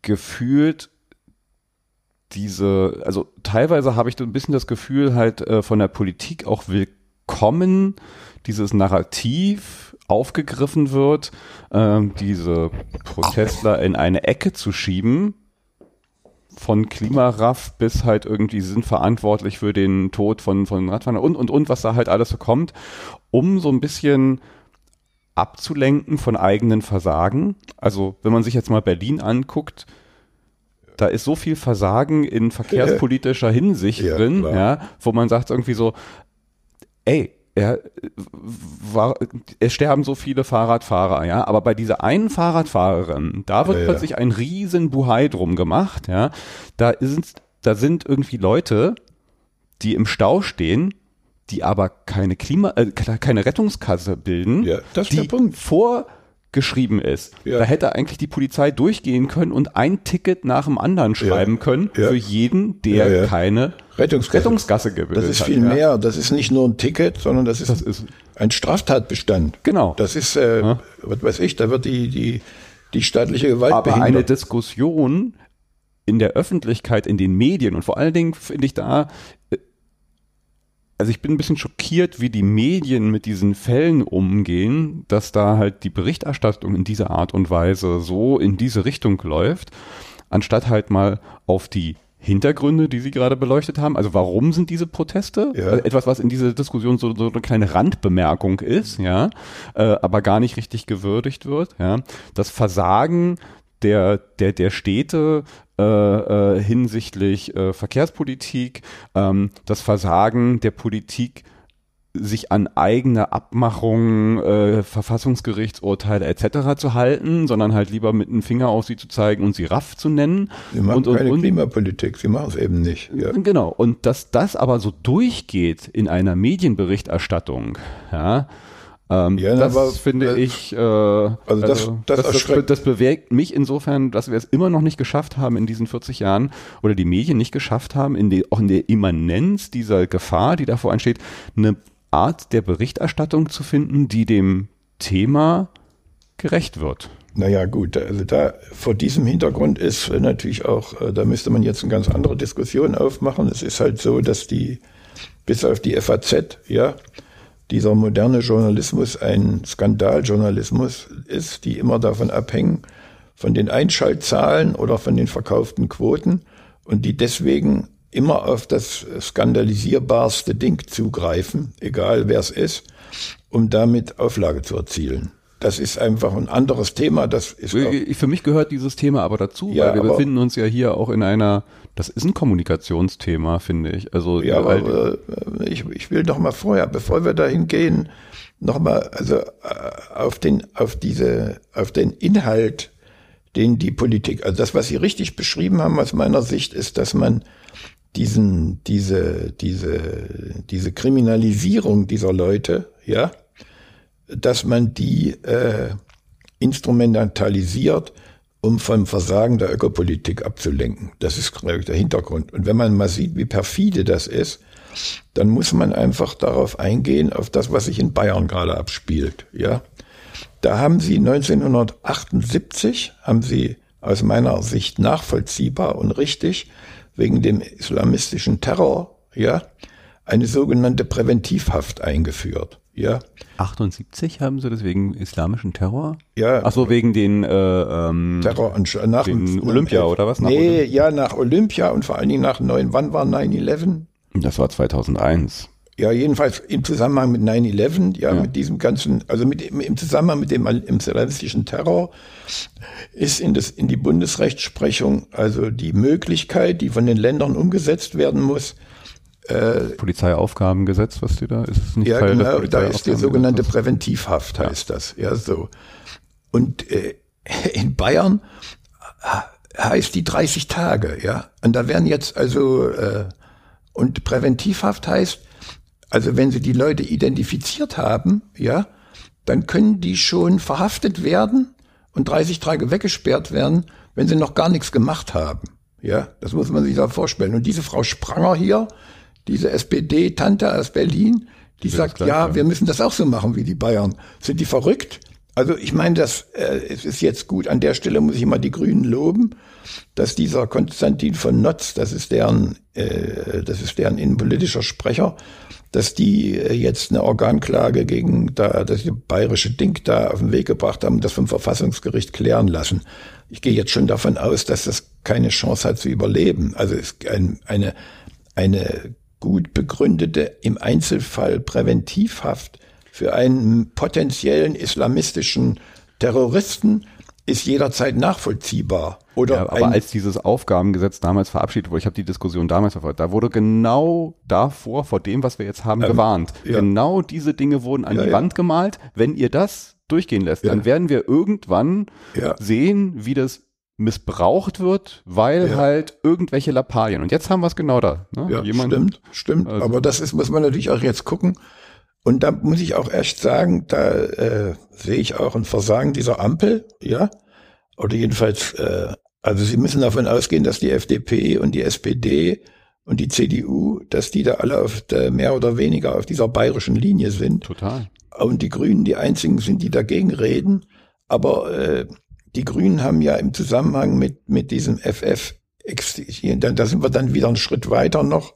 gefühlt diese, also teilweise habe ich ein bisschen das Gefühl, halt äh, von der Politik auch willkommen dieses Narrativ aufgegriffen wird, äh, diese Protestler in eine Ecke zu schieben, von Klimaraff bis halt irgendwie sind verantwortlich für den Tod von, von Radfahrern und, und, und, was da halt alles so kommt, um so ein bisschen abzulenken von eigenen Versagen. Also wenn man sich jetzt mal Berlin anguckt, da ist so viel Versagen in verkehrspolitischer Hinsicht ja, drin, ja, wo man sagt irgendwie so, ey, er, war, es sterben so viele Fahrradfahrer, ja, aber bei dieser einen Fahrradfahrerin, da wird ja, plötzlich ja. ein riesen Buhai drum gemacht, ja, da ist, da sind irgendwie Leute, die im Stau stehen, die aber keine Klima, äh, keine Rettungskasse bilden, ja, das ist die der Punkt. vor geschrieben ist. Ja. Da hätte eigentlich die Polizei durchgehen können und ein Ticket nach dem anderen schreiben ja. können ja. für jeden, der keine Rettungsgasse, Rettungsgasse gebildet Das ist viel hat, mehr. Das ist nicht nur ein Ticket, sondern das ist, das ist ein Straftatbestand. Genau. Das ist, äh, was weiß ich, da wird die, die, die staatliche Gewalt Aber behindert. eine Diskussion in der Öffentlichkeit, in den Medien und vor allen Dingen finde ich da äh, also ich bin ein bisschen schockiert, wie die Medien mit diesen Fällen umgehen, dass da halt die Berichterstattung in dieser Art und Weise so in diese Richtung läuft, anstatt halt mal auf die Hintergründe, die Sie gerade beleuchtet haben. Also warum sind diese Proteste? Ja. Also etwas, was in dieser Diskussion so, so eine kleine Randbemerkung ist, ja, äh, aber gar nicht richtig gewürdigt wird. Ja. Das Versagen der, der, der Städte äh, äh, hinsichtlich äh, Verkehrspolitik, ähm, das Versagen der Politik sich an eigene Abmachungen, äh, Verfassungsgerichtsurteile etc. zu halten, sondern halt lieber mit einem Finger auf sie zu zeigen und sie raff zu nennen. Sie machen und, und, keine und, Klimapolitik, sie machen es eben nicht. Ja. Genau. Und dass das aber so durchgeht in einer Medienberichterstattung, ja, ähm, Ja, das aber, finde äh, ich, äh, also das- das das, das, erschreckt- das bewegt mich insofern, dass wir es immer noch nicht geschafft haben in diesen 40 Jahren oder die Medien nicht geschafft haben, in die, auch in der Immanenz dieser Gefahr, die davor entsteht, eine Art der Berichterstattung zu finden, die dem Thema gerecht wird. Naja, gut, also da vor diesem Hintergrund ist natürlich auch, äh, da müsste man jetzt eine ganz andere Diskussion aufmachen. Es ist halt so, dass die, bis auf die FAZ, ja, dieser moderne Journalismus ein Skandaljournalismus ist, die immer davon abhängen, von den Einschaltzahlen oder von den verkauften Quoten und die deswegen immer auf das skandalisierbarste Ding zugreifen, egal wer es ist, um damit Auflage zu erzielen. Das ist einfach ein anderes Thema. Das ist Für mich gehört dieses Thema aber dazu, Ja, weil wir befinden uns ja hier auch in einer, das ist ein Kommunikationsthema, finde ich. Also ja, weil- aber äh, ich, ich will noch mal vorher, bevor wir dahin gehen, noch mal also äh, auf den auf diese auf den Inhalt, den die Politik, also das, was Sie richtig beschrieben haben aus meiner Sicht, ist, dass man diesen diese diese diese Kriminalisierung dieser Leute, ja, dass man die äh, instrumentalisiert, um vom Versagen der Ökopolitik abzulenken. Das ist, ich, der Hintergrund. Und wenn man mal sieht, wie perfide das ist, dann muss man einfach darauf eingehen, auf das, was sich in Bayern gerade abspielt. Ja, da haben sie 1978, haben sie aus meiner Sicht nachvollziehbar und richtig, wegen dem islamistischen Terror, ja, eine sogenannte Präventivhaft eingeführt. Ja, 78 haben sie das wegen islamischen Terror? ja, Ach so, wegen den äh, ähm, Terroranschlag nach Wegen Olympia, oder was? Nach nee, Olympia? ja, nach Olympia und vor allen Dingen nach 9, wann war 9-11? Das war 2001. Ja, jedenfalls im Zusammenhang mit 9-11, ja, Ja. mit diesem ganzen, also mit, im, im Zusammenhang mit dem islamistischen Terror ist in, das, in die Bundesrechtsprechung also die Möglichkeit, die von den Ländern umgesetzt werden muss, Polizeiaufgabengesetz, was dir da ist? es nicht ja, Teil des genau, da ist die sogenannte Präventivhaft, heißt das. Ja, so. Und äh, in Bayern äh, heißt die 30 Tage, ja. Und da werden jetzt also, äh, und Präventivhaft heißt, also wenn sie die Leute identifiziert haben, ja, dann können die schon verhaftet werden und 30 Tage weggesperrt werden, wenn sie noch gar nichts gemacht haben. Ja, das muss man sich da vorstellen. Und diese Frau Spranger hier, diese SPD-Tante aus Berlin, die sagt, gleich, ja, wir müssen das auch so machen wie die Bayern. Sind die verrückt? Also ich meine, das äh, es ist jetzt gut. An der Stelle muss ich mal die Grünen loben, dass dieser Konstantin von Notz, das ist deren, äh, das ist deren innenpolitischer Sprecher, dass die äh, jetzt eine Organklage gegen da, das bayerische Ding da auf den Weg gebracht haben und das vom Verfassungsgericht klären lassen. Ich gehe jetzt schon davon aus, dass das keine Chance hat zu überleben. Also es ist ein, eine, eine gut begründete, im Einzelfall Präventivhaft für einen potenziellen islamistischen Terroristen ist jederzeit nachvollziehbar. Oder Ja, aber als dieses Aufgabengesetz damals verabschiedet wurde, ich habe die Diskussion damals verfolgt, da wurde genau davor, vor dem, was wir jetzt haben, gewarnt. ja. Genau diese Dinge wurden an Ja, die. Wand gemalt. Wenn ihr das durchgehen lässt, dann werden wir irgendwann sehen, wie das missbraucht wird, weil Ja. halt irgendwelche Lappalien. Und jetzt haben wir es genau da. Ne? Ja, Jemand, stimmt, stimmt. Also- Aber das ist, muss man natürlich auch jetzt gucken. Und da muss ich auch erst sagen, da äh, sehe ich auch ein Versagen dieser Ampel, ja. Oder jedenfalls, äh, also Sie müssen davon ausgehen, dass die FDP und die SPD und die CDU, dass die da alle auf der, mehr oder weniger auf dieser bayerischen Linie sind. Total. Und die Grünen die einzigen sind, die dagegen reden. Aber äh, die Grünen haben ja im Zusammenhang mit, mit diesem FF, da sind wir dann wieder einen Schritt weiter noch.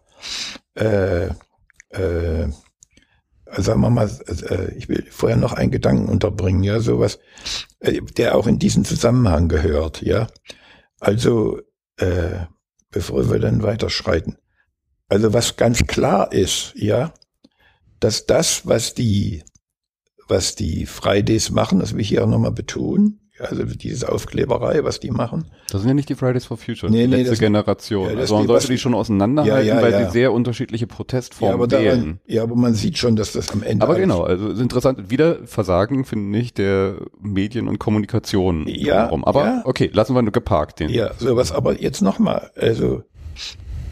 Äh, äh, also sagen wir mal, äh, ich will vorher noch einen Gedanken unterbringen, ja, sowas, äh, der auch in diesen Zusammenhang gehört, ja. Also, äh, bevor wir dann weiterschreiten. Also was ganz klar ist, ja, dass das, was die, was die Fridays machen, das will ich hier auch nochmal betonen, Also diese Aufkleberei, was die machen. Das sind ja nicht die Fridays for Future, Nee, die nee, letzte das- Generation. ja, also man die, sollte die schon auseinanderhalten, Ja, ja, weil ja. sie sehr unterschiedliche Ja Protestformen aber, wählen. daran, ja, aber man sieht schon, dass das am Ende. Aber genau, also ist interessant, wieder Versagen, finde ich, der Medien und Kommunikation. Ja, drumherum. Aber ja. okay, lassen wir nur geparkt den. Ja, sowas. Aber jetzt nochmal, also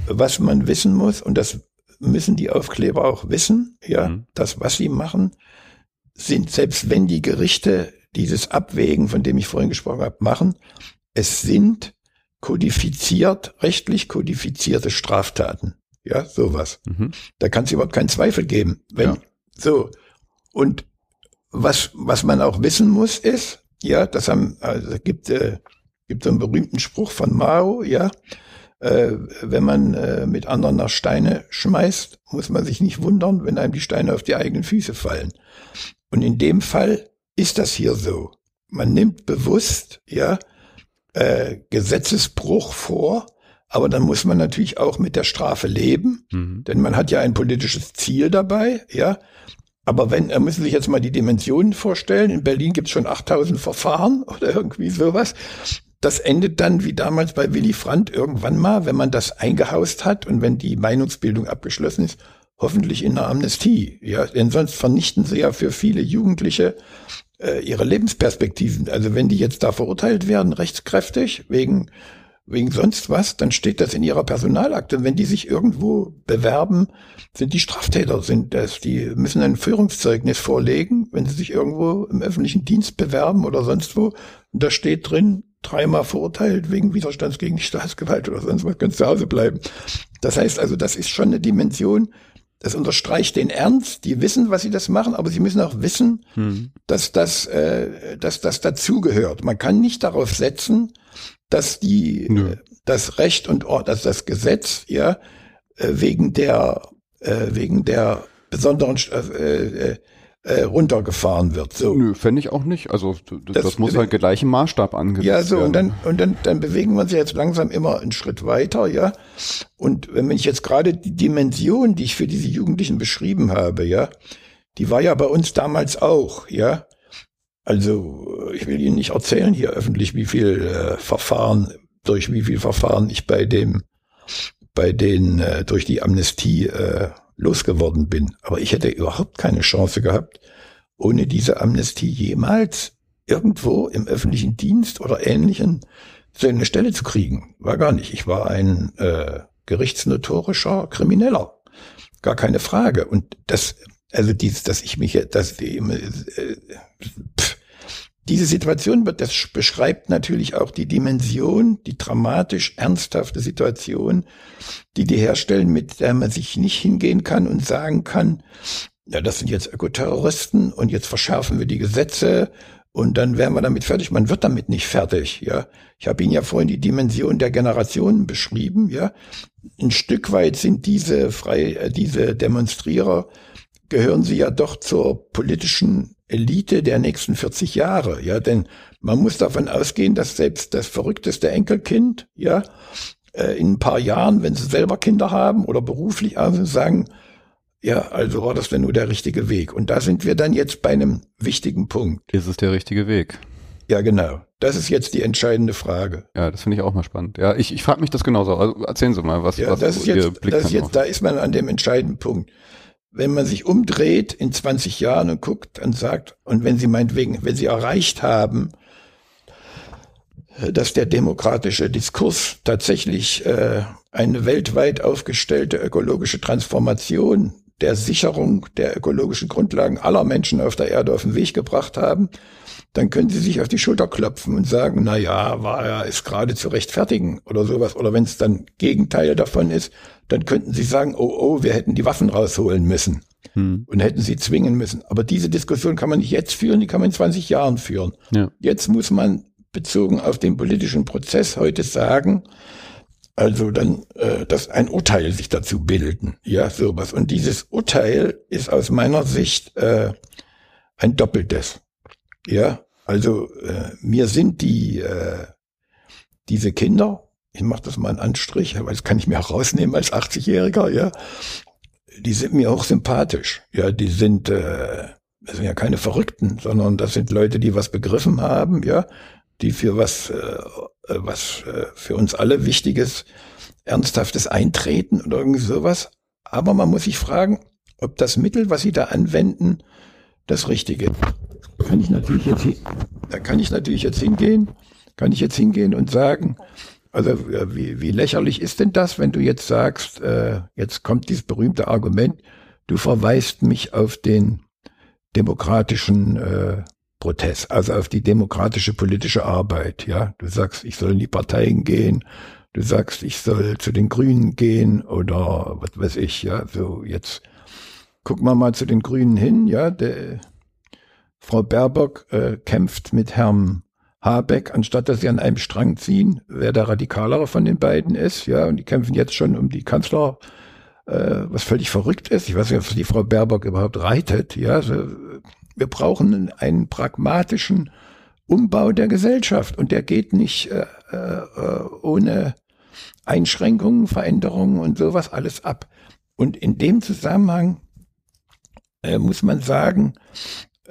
was man wissen muss, und das müssen die Aufkleber auch wissen, ja, Mhm. das, was sie machen, sind, selbst wenn die Gerichte dieses Abwägen, von dem ich vorhin gesprochen habe, machen, es sind kodifiziert, rechtlich kodifizierte Straftaten. Ja, sowas. Mhm. Da kann es überhaupt keinen Zweifel geben. Wenn, Ja. So. Und was, was man auch wissen muss, ist, ja, das haben, also gibt, äh, gibt so einen berühmten Spruch von Mao, ja, äh, wenn man äh, mit anderen nach Steine schmeißt, muss man sich nicht wundern, wenn einem die Steine auf die eigenen Füße fallen. Und in dem Fall ist das hier so. Man nimmt bewusst, ja, äh, Gesetzesbruch vor, aber dann muss man natürlich auch mit der Strafe leben. Mhm. Denn man hat ja ein politisches Ziel dabei, ja. Aber wenn, da müssen Sie sich jetzt mal die Dimensionen vorstellen. In Berlin gibt es schon 8000 Verfahren oder irgendwie sowas. Das endet dann wie damals bei Willy Brandt irgendwann mal, wenn man das eingehaust hat und wenn die Meinungsbildung abgeschlossen ist, hoffentlich in einer Amnestie. Ja, denn sonst vernichten sie ja für viele Jugendliche äh, ihre Lebensperspektiven. Also wenn die jetzt da verurteilt werden, rechtskräftig, wegen wegen sonst was, dann steht das in ihrer Personalakte. Wenn die sich irgendwo bewerben, sind die Straftäter, sind das, die müssen ein Führungszeugnis vorlegen, wenn sie sich irgendwo im öffentlichen Dienst bewerben oder sonst wo. Und da steht drin, dreimal verurteilt wegen Widerstands gegen Staatsgewalt oder sonst was, können zu Hause bleiben. Das heißt also, das ist schon eine Dimension, das unterstreicht den Ernst. Die wissen, was sie das machen, aber sie müssen auch wissen, Mhm. dass das, äh, dass das dazugehört. Man kann nicht darauf setzen, dass die, Nö. äh, das Recht und Ord, dass das Gesetz, ja, äh, wegen der, äh, wegen der besonderen, äh, äh, äh, runtergefahren wird. So. Nö, fände ich auch nicht. Also das, Das- muss halt gleichem Maßstab angesetzt Ja, so, werden. und dann, und dann, dann bewegen wir uns jetzt langsam immer einen Schritt weiter, ja. Und wenn ich jetzt gerade die Dimension, die ich für diese Jugendlichen beschrieben habe, ja, die war ja bei uns damals auch, ja. Also, ich will Ihnen nicht erzählen hier öffentlich, wie viel äh, Verfahren, durch wie viel Verfahren ich bei dem, bei den, äh, durch die Amnestie äh, losgeworden bin. Aber ich hätte überhaupt keine Chance gehabt, ohne diese Amnestie jemals irgendwo im öffentlichen Dienst oder ähnlichen so eine Stelle zu kriegen. War gar nicht. Ich war ein äh, gerichtsnotorischer Krimineller. Gar keine Frage. Und das, also dieses, dass ich mich, dass äh, pff, diese Situation wird, das beschreibt natürlich auch die Dimension, die dramatisch ernsthafte Situation, die die herstellen, mit der man sich nicht hingehen kann und sagen kann, ja, das sind jetzt Ökoterroristen und jetzt verschärfen wir die Gesetze und dann wären wir damit fertig. Man wird damit nicht fertig, ja. Ich habe Ihnen ja vorhin die Dimension der Generationen beschrieben, ja. Ein Stück weit sind diese frei, äh, diese Demonstrierer gehören sie ja doch zur politischen Elite der nächsten 40 Jahre, ja, denn man muss davon ausgehen, dass selbst das verrückteste Enkelkind, ja, äh, in ein paar Jahren, wenn sie selber Kinder haben oder beruflich also sagen, ja, also war das denn nur der richtige Weg. Und da sind wir dann jetzt bei einem wichtigen Punkt. Ist es der richtige Weg? Ja, genau. Das ist jetzt die entscheidende Frage. Ja, das finde ich auch mal spannend. Ja, ich, ich frage mich das genauso. Also erzählen Sie mal, was, Ja, was das ist jetzt, Blick das ist jetzt, da ist man an dem entscheidenden Punkt. Wenn man sich umdreht in 20 Jahren und guckt und sagt, und wenn Sie meinetwegen, wenn Sie erreicht haben, äh, dass der demokratische Diskurs tatsächlich äh, eine weltweit aufgestellte ökologische Transformation der Sicherung der ökologischen Grundlagen aller Menschen auf der Erde auf den Weg gebracht haben, dann können Sie sich auf die Schulter klopfen und sagen, na ja, war ja, ist gerade zu rechtfertigen oder sowas. Oder wenn es dann Gegenteil davon ist, dann könnten Sie sagen, oh, oh, wir hätten die Waffen rausholen müssen Hm. und hätten sie zwingen müssen. Aber diese Diskussion kann man nicht jetzt führen, die kann man in 20 Jahren führen. Ja. Jetzt muss man bezogen auf den politischen Prozess heute sagen, also dann, äh, dass ein Urteil sich dazu bilden, ja, sowas. Und dieses Urteil ist aus meiner Sicht äh, ein doppeltes. Ja, also äh, mir sind die äh, diese Kinder, ich mache das mal einen Anstrich, weil das kann ich mir herausnehmen als 80-Jähriger, ja, die sind mir auch sympathisch. Ja, die sind, äh, das sind ja keine Verrückten, sondern das sind Leute, die was begriffen haben, ja, die für was, äh, was äh, für uns alle Wichtiges, Ernsthaftes eintreten oder irgendwie sowas. Aber man muss sich fragen, ob das Mittel, was sie da anwenden, das Richtige ist. Kann ich natürlich jetzt, da kann ich natürlich jetzt hingehen, kann ich jetzt hingehen und sagen, also wie, wie lächerlich ist denn das, wenn du jetzt sagst, äh, jetzt kommt dieses berühmte Argument, du verweist mich auf den demokratischen äh, Protest, also auf die demokratische politische Arbeit. Ja, du sagst, ich soll in die Parteien gehen, du sagst, ich soll zu den Grünen gehen oder was weiß ich. Ja, so jetzt gucken wir mal zu den Grünen hin. Ja, der, Frau Baerbock äh, kämpft mit Herrn Habeck, anstatt dass sie an einem Strang ziehen, wer der radikalere von den beiden ist. Ja, und die kämpfen jetzt schon um die Kanzler äh, was völlig verrückt ist. Ich weiß nicht, ob die Frau Baerbock überhaupt reitet. Ja, also wir brauchen einen pragmatischen Umbau der Gesellschaft und der geht nicht äh, äh, ohne Einschränkungen, Veränderungen und sowas alles ab. Und in dem Zusammenhang äh, muss man sagen,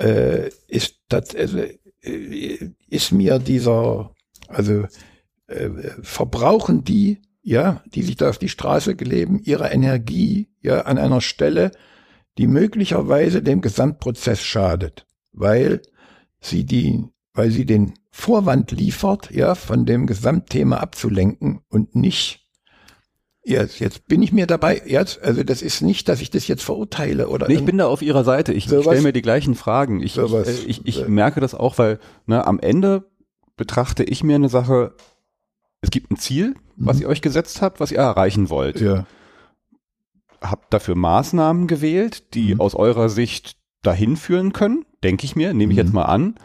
äh, ist das, also, äh, ist mir dieser, also äh, verbrauchen die ja, die sich da auf die Straße geleben, ihre Energie, ja, an einer Stelle, die möglicherweise dem Gesamtprozess schadet, weil sie die, weil sie den Vorwand liefert, ja, von dem Gesamtthema abzulenken und nicht Jetzt, jetzt bin ich mir dabei, jetzt, also das ist nicht, dass ich das jetzt verurteile oder. Nee, ich bin da auf Ihrer Seite. Ich, stelle mir die gleichen Fragen. Ich, ich, äh, ich, ich merke das auch, weil ne, am Ende betrachte ich mir eine Sache es gibt ein Ziel, was mhm. ihr euch gesetzt habt, was ihr erreichen wollt. Ja. Habt dafür Maßnahmen gewählt, die mhm. aus eurer Sicht dahin führen können, denke ich mir, nehme ich mhm. jetzt mal an.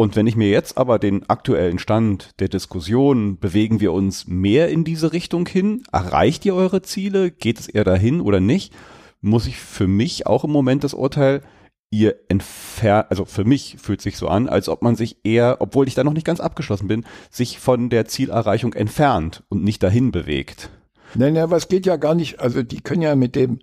Und wenn ich mir jetzt aber den aktuellen Stand der Diskussion, bewegen wir uns mehr in diese Richtung hin? Erreicht ihr eure Ziele? Geht es eher dahin oder nicht? Muss ich für mich auch im Moment das Urteil ihr entfernt, also für mich fühlt sich so an, als ob man sich eher, obwohl ich da noch nicht ganz abgeschlossen bin, sich von der Zielerreichung entfernt und nicht dahin bewegt. Nein, ja, was geht ja gar nicht, also die können ja mit dem,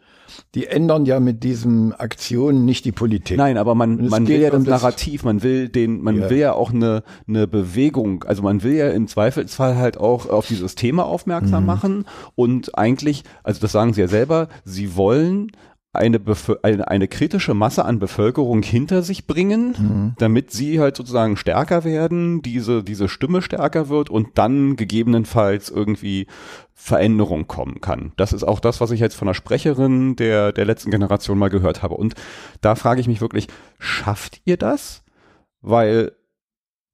die ändern ja mit diesen Aktionen nicht die Politik. Nein, aber man, man will ja das Narrativ, man will den, man ja. will ja auch eine, eine Bewegung, also man will ja im Zweifelsfall halt auch auf dieses Thema aufmerksam mhm. machen und eigentlich, also das sagen sie ja selber, sie wollen eine, eine, eine kritische Masse an Bevölkerung hinter sich bringen, mhm. damit sie halt sozusagen stärker werden, diese, diese Stimme stärker wird und dann gegebenenfalls irgendwie Veränderung kommen kann. Das ist auch das, was ich jetzt von der Sprecherin der, der letzten Generation mal gehört habe. Und da frage ich mich wirklich, schafft ihr das? Weil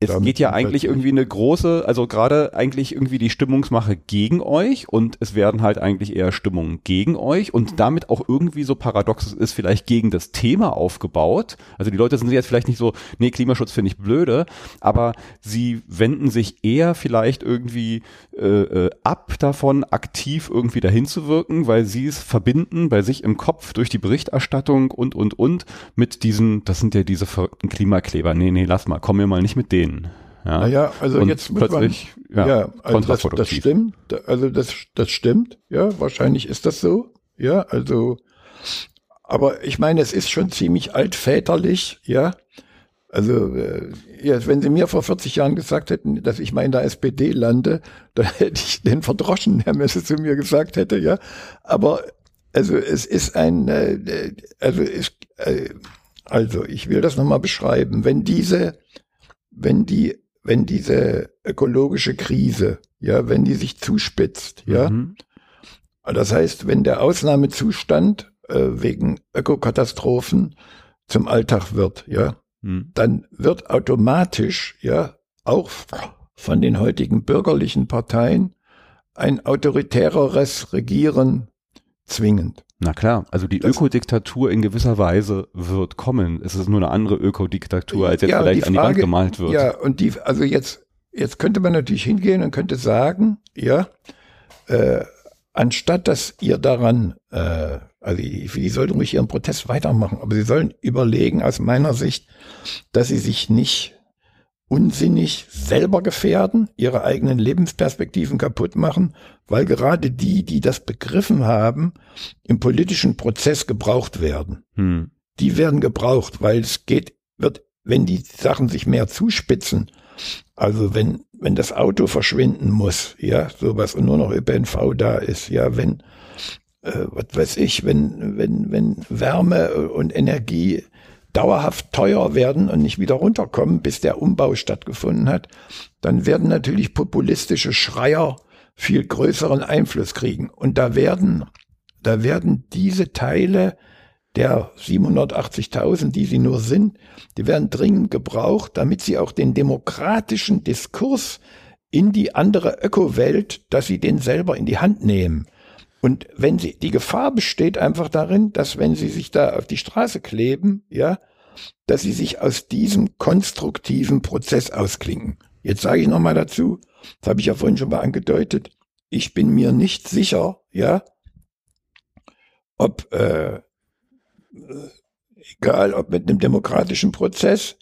es geht ja eigentlich irgendwie eine große, also gerade eigentlich irgendwie die Stimmungsmache gegen euch und es werden halt eigentlich eher Stimmungen gegen euch und damit auch irgendwie so paradox ist vielleicht gegen das Thema aufgebaut. Also die Leute sind jetzt vielleicht nicht so, nee, Klimaschutz finde ich blöde, aber sie wenden sich eher vielleicht irgendwie äh, äh, ab davon, aktiv irgendwie dahin zu wirken, weil sie es verbinden bei sich im Kopf durch die Berichterstattung und und und mit diesen, das sind ja diese verrückten Klimakleber. Nee, nee, lass mal, komm mir mal nicht mit denen. Ja. Naja, also und jetzt plötzlich man, ja, ja also das, das stimmt. Also das, das stimmt. Ja, wahrscheinlich ist das so. Ja, also, aber ich meine, es ist schon ziemlich altväterlich. Ja, also äh, ja, wenn Sie mir vor 40 Jahren gesagt hätten, dass ich mal in der SPD lande, dann hätte ich den verdroschen, Herr Messe zu mir gesagt hätte. Ja, aber also es ist ein, äh, also ist, äh, also ich will das nochmal beschreiben. Wenn diese, wenn die wenn diese ökologische Krise, ja, wenn die sich zuspitzt, ja, mhm. das heißt, wenn der Ausnahmezustand äh, wegen Ökokatastrophen zum Alltag wird, ja, mhm. dann wird automatisch, ja, auch von den heutigen bürgerlichen Parteien ein autoritäreres Regieren zwingend. Na klar, also die Ökodiktatur in gewisser Weise wird kommen. Es ist nur eine andere Ökodiktatur, als jetzt ja, vielleicht die Frage, an die Wand gemalt wird. Ja, und die, also jetzt, jetzt könnte man natürlich hingehen und könnte sagen, ja, äh, anstatt dass ihr daran, äh, also die, die sollten ruhig ihren Protest weitermachen, aber sie sollen überlegen aus meiner Sicht, dass sie sich nicht unsinnig selber gefährden, ihre eigenen Lebensperspektiven kaputt machen, weil gerade die, die das begriffen haben, im politischen Prozess gebraucht werden. Hm. die werden gebraucht, weil es geht, wird, wenn die Sachen sich mehr zuspitzen, also wenn, wenn das Auto verschwinden muss, ja, sowas und nur noch ÖPNV da ist, ja, wenn, äh, was weiß ich, wenn, wenn, wenn Wärme und Energie dauerhaft teuer werden und nicht wieder runterkommen, bis der Umbau stattgefunden hat, dann werden natürlich populistische Schreier viel größeren Einfluss kriegen. Und da werden, da werden diese Teile der 780.000, die sie nur sind, die werden dringend gebraucht, damit sie auch den demokratischen Diskurs in die andere Ökowelt, dass sie den selber in die Hand nehmen. Und wenn sie, die Gefahr besteht einfach darin, dass wenn sie sich da auf die Straße kleben, ja, dass sie sich aus diesem konstruktiven Prozess ausklinken. Jetzt sage ich nochmal dazu, das habe ich ja vorhin schon mal angedeutet, ich bin mir nicht sicher, ja, ob äh, egal ob mit einem demokratischen Prozess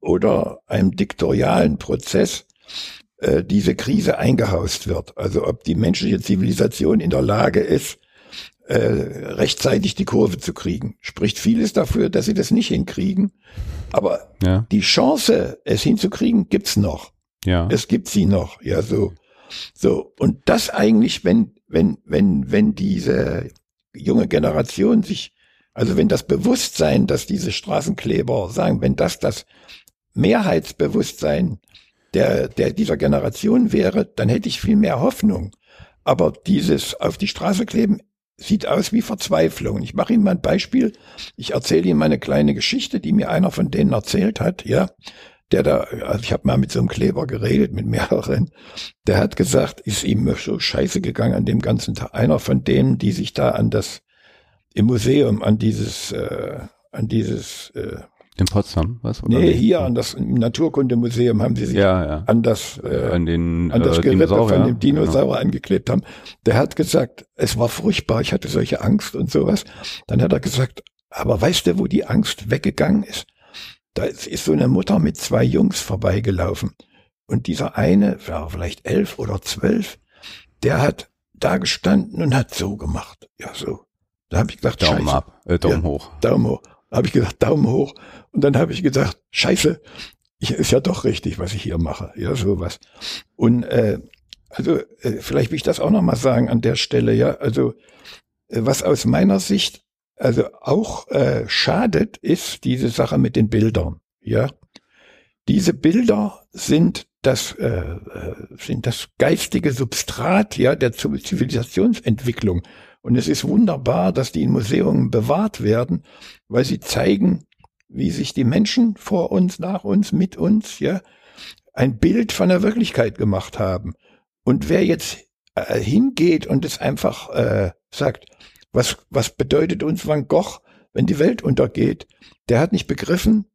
oder einem diktorialen Prozess, äh, diese Krise eingehaust wird. Also ob die menschliche Zivilisation in der Lage ist, äh, rechtzeitig die Kurve zu kriegen. Spricht vieles dafür, dass sie das nicht hinkriegen. Aber ja. die Chance, es hinzukriegen, gibt's noch. Ja. Es gibt sie noch. Ja, so. So. Und das eigentlich, wenn, wenn, wenn, wenn diese junge Generation sich also wenn das Bewusstsein, dass diese Straßenkleber sagen, wenn das das Mehrheitsbewusstsein der, der dieser Generation wäre, dann hätte ich viel mehr Hoffnung. Aber dieses auf die Straße kleben sieht aus wie Verzweiflung. Ich mache Ihnen mal ein Beispiel. Ich erzähle Ihnen meine kleine Geschichte, die mir einer von denen erzählt hat, ja. Der da, also ich habe mal mit so einem Kleber geredet, mit mehreren. Der hat gesagt, ist ihm so scheiße gegangen an dem ganzen Tag. Einer von denen, die sich da an das im Museum an dieses, äh, an dieses äh, in Potsdam, was? Oder nee, hier an das Naturkundemuseum haben sie sich ja, ja. an das äh, an, den, an das äh, Gerippe von dem Dinosaurier ja. angeklebt haben. Der hat gesagt, es war furchtbar, ich hatte solche Angst und sowas. Dann hat er gesagt, aber weißt du, wo die Angst weggegangen ist? Da ist so eine Mutter mit zwei Jungs vorbeigelaufen. Und dieser eine, war vielleicht elf oder zwölf, der hat da gestanden und hat so gemacht. Ja, so. Da habe ich gesagt, Daumen Scheiße. ab, äh, Daumen ja, hoch. Daumen hoch. Habe ich gesagt, Daumen hoch. Und dann habe ich gesagt, Scheiße, ich, ist ja doch richtig, was ich hier mache. Ja, sowas. Und äh, also äh, vielleicht will ich das auch noch mal sagen an der Stelle. Ja, also äh, was aus meiner Sicht also auch äh, schadet, ist diese Sache mit den Bildern. Ja, diese Bilder sind das äh, äh sind das geistige Substrat ja der Zivilisationsentwicklung und es ist wunderbar, dass die in Museum bewahrt werden, weil sie zeigen, wie sich die Menschen vor uns, nach uns, mit uns, ja, ein Bild von der Wirklichkeit gemacht haben. Und wer jetzt äh, hingeht und es einfach äh, sagt, was, was bedeutet uns Van Gogh, wenn die Welt untergeht, der hat nicht begriffen,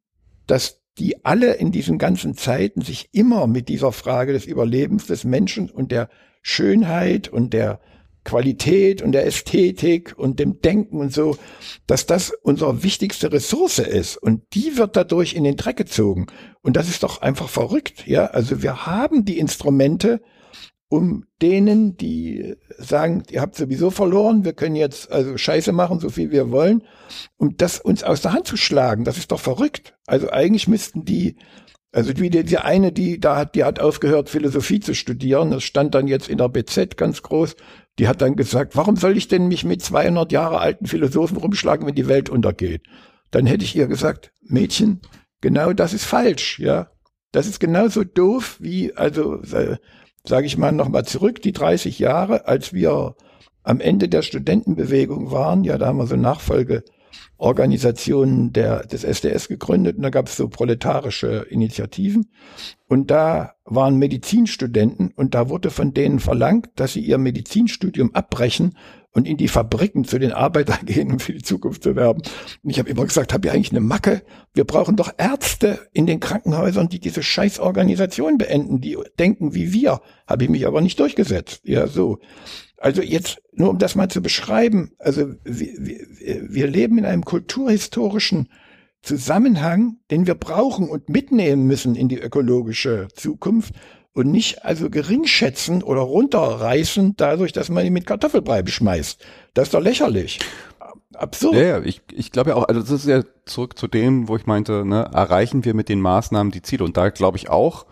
dass die alle in diesen ganzen Zeiten sich immer mit dieser Frage des Überlebens des Menschen und der Schönheit und der Qualität und der Ästhetik und dem Denken und so, dass das unsere wichtigste Ressource ist. Und die wird dadurch in den Dreck gezogen. Und das ist doch einfach verrückt, ja. Also wir haben die Instrumente, um denen, die sagen, ihr habt sowieso verloren, wir können jetzt also Scheiße machen, so viel wir wollen, um das uns aus der Hand zu schlagen. Das ist doch verrückt. Also eigentlich müssten die also wie die, die eine, die da hat, die hat aufgehört, Philosophie zu studieren. Das stand dann jetzt in der BZ ganz groß. Die hat dann gesagt, warum soll ich denn mich mit 200 Jahre alten Philosophen rumschlagen, wenn die Welt untergeht? Dann hätte ich ihr gesagt, Mädchen, genau das ist falsch, ja. Das ist genauso doof wie, also, äh, sage ich mal nochmal zurück, die 30 Jahre, als wir am Ende der Studentenbewegung waren, ja, da haben wir so Nachfolge Organisationen der, des SDS gegründet und da gab es so proletarische Initiativen. Und da waren Medizinstudenten und da wurde von denen verlangt, dass sie ihr Medizinstudium abbrechen und in die Fabriken zu den Arbeitern gehen, um für die Zukunft zu werben. Und ich habe immer gesagt, habt ihr eigentlich eine Macke? Wir brauchen doch Ärzte in den Krankenhäusern, die diese Scheißorganisation beenden, die denken wie wir. Habe ich mich aber nicht durchgesetzt. Ja, so. Also jetzt, nur um das mal zu beschreiben, also wir, wir, wir leben in einem kulturhistorischen Zusammenhang, den wir brauchen und mitnehmen müssen in die ökologische Zukunft und nicht also geringschätzen oder runterreißen dadurch, dass man ihn mit Kartoffelbrei beschmeißt. Das ist doch lächerlich. absurd. Ja, ja, ich, ich glaube ja auch, also das ist ja zurück zu dem, wo ich meinte, ne, erreichen wir mit den Maßnahmen die Ziele. Und da glaube ich auch,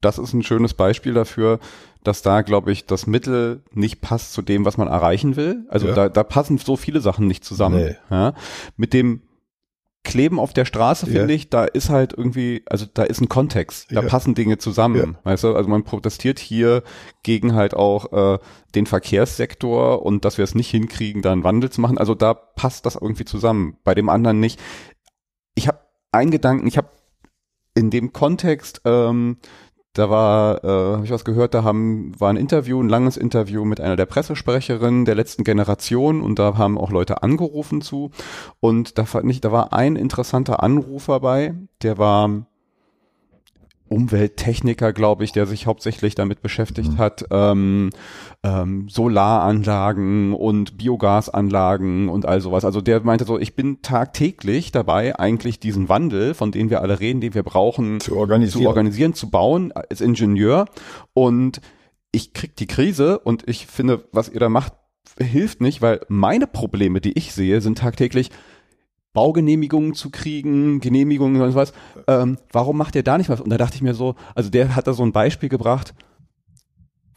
das ist ein schönes Beispiel dafür, dass da, glaube ich, das Mittel nicht passt zu dem, was man erreichen will. Also Ja. da, da passen so viele Sachen nicht zusammen. Nee. Ja. Mit dem Kleben auf der Straße, Ja. finde ich, da ist halt irgendwie, also da ist ein Kontext, da Ja. passen Dinge zusammen. Weißt du, also man protestiert hier gegen halt auch äh, den Verkehrssektor und dass wir es nicht hinkriegen, da einen Wandel zu machen. Also da passt das irgendwie zusammen. Bei dem anderen nicht. Ich habe einen Gedanken, ich habe in dem Kontext, ähm, da war, äh, habe ich was gehört, da haben, war ein Interview, ein langes Interview mit einer der Pressesprecherinnen der letzten Generation und da haben auch Leute angerufen zu. Und da fand ich, da war ein interessanter Anrufer bei, der war Umwelttechniker, glaube ich, der sich hauptsächlich damit beschäftigt hat, ähm, ähm, Solaranlagen und Biogasanlagen und all sowas. Also der meinte so, ich bin tagtäglich dabei, eigentlich diesen Wandel, von dem wir alle reden, den wir brauchen, Zu organisieren. zu organisieren, zu bauen als Ingenieur. Und ich krieg die Krise und ich finde, was ihr da macht, hilft nicht, weil meine Probleme, die ich sehe, sind tagtäglich Baugenehmigungen zu kriegen, Genehmigungen und was. Ähm, warum macht ihr da nicht was? Und da dachte ich mir so, also der hat da so ein Beispiel gebracht.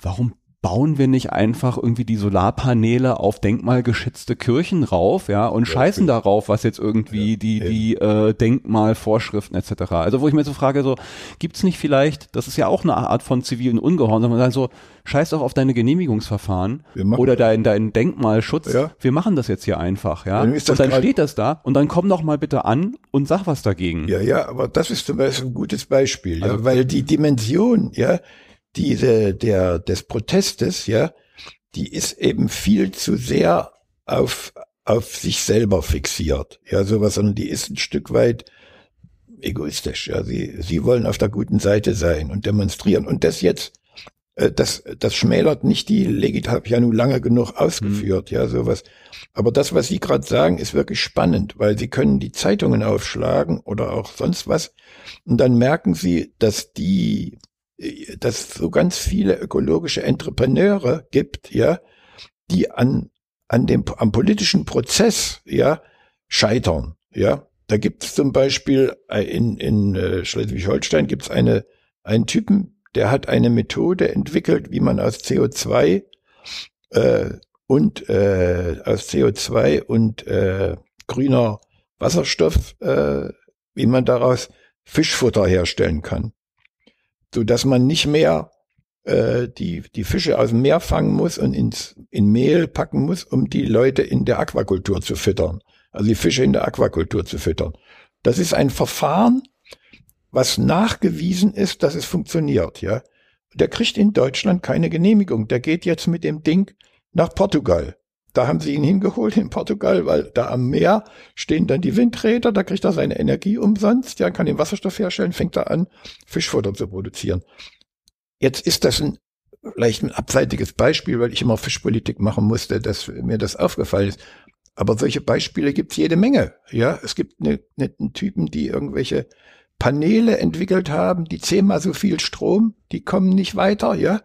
Warum bauen wir nicht einfach irgendwie die Solarpaneele auf denkmalgeschützte Kirchen rauf, ja, und scheißen darauf, was jetzt irgendwie Ja, die, die äh, Denkmalvorschriften etc. Also wo ich mir so frage, so, gibt's nicht vielleicht, das ist ja auch eine Art von zivilen Ungehorsam, man sagt so, scheiß doch auf deine Genehmigungsverfahren oder deinen dein Denkmalschutz, Ja. wir machen das jetzt hier einfach, ja. Dann ist das und dann steht das da und dann komm doch mal bitte an und sag was dagegen. Ja, ja, aber das ist zum Beispiel ein gutes Beispiel, ja, Also- weil die Dimension, ja, diese, der, des Protestes, ja, die ist eben viel zu sehr auf, auf sich selber fixiert, ja, sowas, sondern die ist ein Stück weit egoistisch, ja, sie, sie wollen auf der guten Seite sein und demonstrieren. Und das jetzt, äh, das, das schmälert nicht die Legit, habe ja nun lange genug ausgeführt, ja, sowas. Aber das, was Sie gerade sagen, ist wirklich spannend, weil Sie können die Zeitungen aufschlagen oder auch sonst was und dann merken Sie, dass die, äh, dass so ganz viele ökologische Entrepreneure gibt, ja, die an, an dem, am politischen Prozess, ja, scheitern, ja. Da gibt es zum Beispiel äh, in, in äh, Schleswig-Holstein gibt es eine, einen Typen, der hat eine Methode entwickelt, wie man aus CO2 äh, und äh, aus CO2 und äh, grüner Wasserstoff, äh, wie man daraus Fischfutter herstellen kann, so dass man nicht mehr äh, die die Fische aus dem Meer fangen muss und ins in Mehl packen muss, um die Leute in der Aquakultur zu füttern, also die Fische in der Aquakultur zu füttern. Das ist ein Verfahren, was nachgewiesen ist, dass es funktioniert, ja. Der kriegt in Deutschland keine Genehmigung. Der geht jetzt mit dem Ding nach Portugal. Da haben sie ihn hingeholt in Portugal, weil da am Meer stehen dann die Windräder, da kriegt er seine Energie umsonst, ja, kann den Wasserstoff herstellen, fängt er an, Fischfutter zu produzieren. Jetzt ist das ein vielleicht ein abseitiges Beispiel, weil ich immer Fischpolitik machen musste, dass mir das aufgefallen ist. Aber solche Beispiele gibt's jede Menge. Ja, es gibt eine, einen Typen, die irgendwelche Paneele entwickelt haben, die zehnmal so viel Strom, die kommen nicht weiter, ja.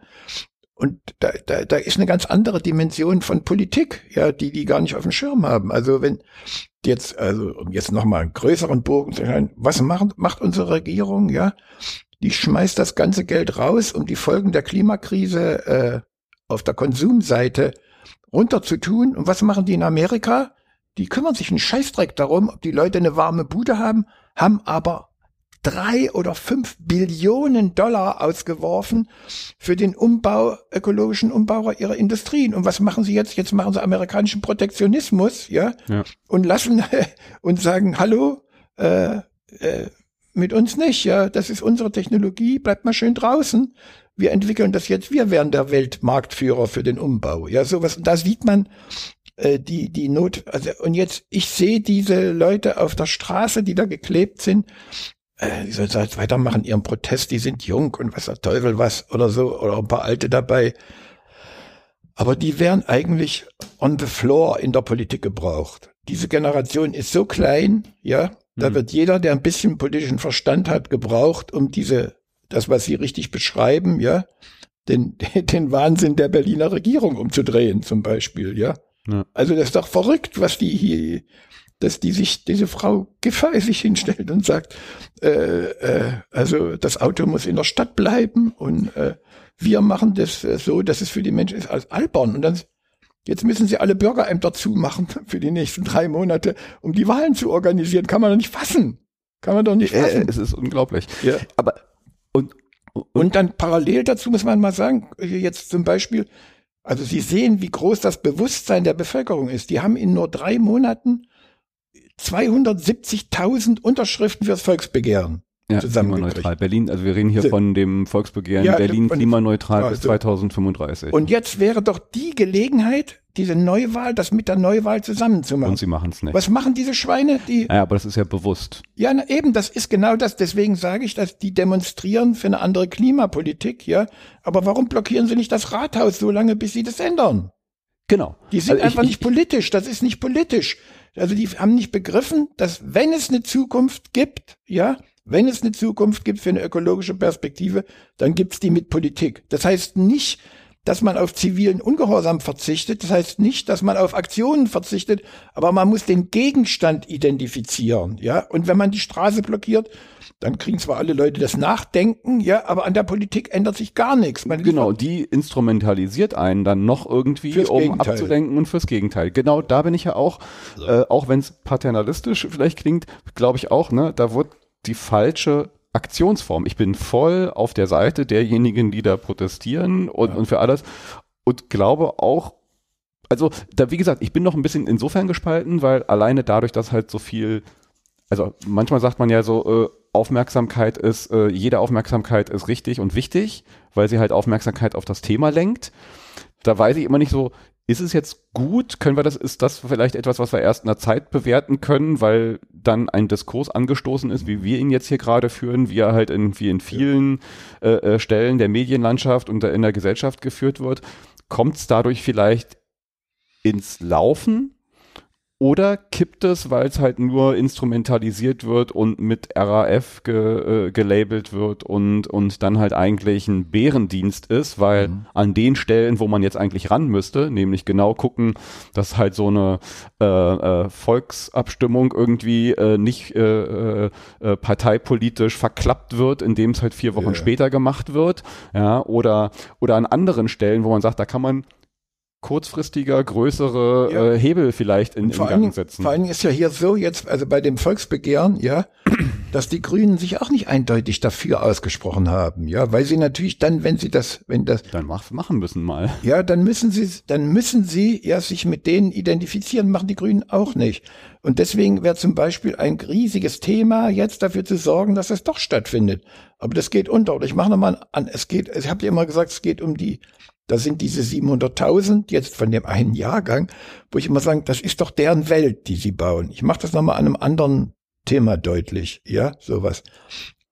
Und da, da, da ist eine ganz andere Dimension von Politik, ja, die die gar nicht auf dem Schirm haben. Also wenn jetzt, also um jetzt nochmal einen größeren Bogen zu hören, was machen, macht unsere Regierung, ja? Die schmeißt das ganze Geld raus, um die Folgen der Klimakrise äh, auf der Konsumseite runterzutun. Und was machen die in Amerika? Die kümmern sich einen Scheißdreck darum, ob die Leute eine warme Bude haben, haben aber drei oder fünf Billionen Dollar ausgeworfen für den Umbau, ökologischen Umbau ihrer Industrien. Und was machen sie jetzt? Jetzt machen sie amerikanischen Protektionismus, ja, Ja. und lassen und sagen, hallo, äh, äh, mit uns nicht, ja, das ist unsere Technologie, bleibt mal schön draußen. Wir entwickeln das jetzt, wir werden der Weltmarktführer für den Umbau. Ja, sowas, da sieht man äh, die, die Not, also, und jetzt, ich sehe diese Leute auf der Straße, die da geklebt sind, äh, die sollen halt weitermachen ihren Protest, die sind jung und was der Teufel was oder so, oder ein paar Alte dabei. Aber die wären eigentlich on the floor in der Politik gebraucht. Diese Generation ist so klein, ja, da Hm. wird jeder, der ein bisschen politischen Verstand hat, gebraucht, um diese, das, was Sie richtig beschreiben, ja, den, den Wahnsinn der Berliner Regierung umzudrehen, zum Beispiel, ja. Ja. Also das ist doch verrückt, was die hier, dass die sich, diese Frau Giffey sich hinstellt und sagt, äh, äh, also das Auto muss in der Stadt bleiben und äh, wir machen das äh, so, dass es für die Menschen ist als albern. Und dann Jetzt müssen sie alle Bürgerämter zumachen für die nächsten drei Monate, um die Wahlen zu organisieren. Kann man doch nicht fassen. Kann man doch nicht fassen. Äh, es ist unglaublich. Ja. Aber und, und, und dann parallel dazu muss man mal sagen, jetzt zum Beispiel, also Sie sehen, wie groß das Bewusstsein der Bevölkerung ist. Die haben in nur drei Monaten 270.000 Unterschriften fürs Volksbegehren ja, klimaneutral. Berlin, also wir reden hier von dem Volksbegehren ja, Berlin klimaneutral bis 2035. Und jetzt wäre doch die Gelegenheit, diese Neuwahl, das mit der Neuwahl zusammenzumachen. Und sie machen es nicht. Was machen diese Schweine? Die, ja, aber das ist ja bewusst. Ja, na, eben, das ist genau das. Deswegen sage ich, dass die demonstrieren für eine andere Klimapolitik, ja. Aber warum blockieren sie nicht das Rathaus so lange, bis sie das ändern? Genau. Die sind also einfach ich, nicht politisch. Das ist nicht politisch. Also die haben nicht begriffen, dass wenn es eine Zukunft gibt, ja, wenn es eine Zukunft gibt für eine ökologische Perspektive, dann gibt's die mit Politik. Das heißt nicht, dass man auf zivilen Ungehorsam verzichtet. Das heißt nicht, dass man auf Aktionen verzichtet, aber man muss den Gegenstand identifizieren, ja. Und wenn man die Straße blockiert, dann kriegen zwar alle Leute das Nachdenken, ja, aber an der Politik ändert sich gar nichts. Man genau, die instrumentalisiert einen dann noch irgendwie, um Gegenteil. abzulenken und fürs Gegenteil. Genau, da bin ich ja auch, so. äh, auch wenn es paternalistisch vielleicht klingt, glaube ich auch, ne, da wird die falsche Aktionsform. Ich bin voll auf der Seite derjenigen, die da protestieren und, ja. und für alles und glaube auch, also da wie gesagt, ich bin noch ein bisschen insofern gespalten, weil alleine dadurch, dass halt so viel, also manchmal sagt man ja so, äh, Aufmerksamkeit ist, äh, jede Aufmerksamkeit ist richtig und wichtig, weil sie halt Aufmerksamkeit auf das Thema lenkt. Da weiß ich immer nicht so, ist es jetzt gut? Können wir das, ist das vielleicht etwas, was wir erst in der Zeit bewerten können, weil dann ein Diskurs angestoßen ist, wie wir ihn jetzt hier gerade führen, wie er halt in, wie in vielen äh, äh Stellen der Medienlandschaft und in der Gesellschaft geführt wird? Kommt es dadurch vielleicht ins Laufen? Oder kippt es, weil es halt nur instrumentalisiert wird und mit RAF ge, äh, gelabelt wird und, und dann halt eigentlich ein Bärendienst ist, weil mhm. an den Stellen, wo man jetzt eigentlich ran müsste, nämlich genau gucken, dass halt so eine äh, äh, Volksabstimmung irgendwie äh, nicht äh, äh, äh parteipolitisch verklappt wird, indem es halt vier Wochen yeah. später gemacht wird, ja, oder, oder an anderen Stellen, wo man sagt, da kann man kurzfristiger, größere ja. äh, Hebel vielleicht in, in Gang allen, setzen. Vor allen Dingen ist ja hier so jetzt, also bei dem Volksbegehren, ja, dass die Grünen sich auch nicht eindeutig dafür ausgesprochen haben, ja, weil sie natürlich dann, wenn sie das, wenn das dann mach, machen müssen mal, ja, dann müssen sie, dann müssen sie ja sich mit denen identifizieren, machen die Grünen auch nicht. Und deswegen wäre zum Beispiel ein riesiges Thema, jetzt dafür zu sorgen, dass es doch stattfindet. Aber das geht unter. Oder ich mache nochmal an, es geht, ich habe ja immer gesagt, es geht um die da sind diese 700.000 jetzt von dem einen Jahrgang, wo ich immer sage, das ist doch deren Welt, die sie bauen. Ich mache das nochmal an einem anderen Thema deutlich, ja, sowas.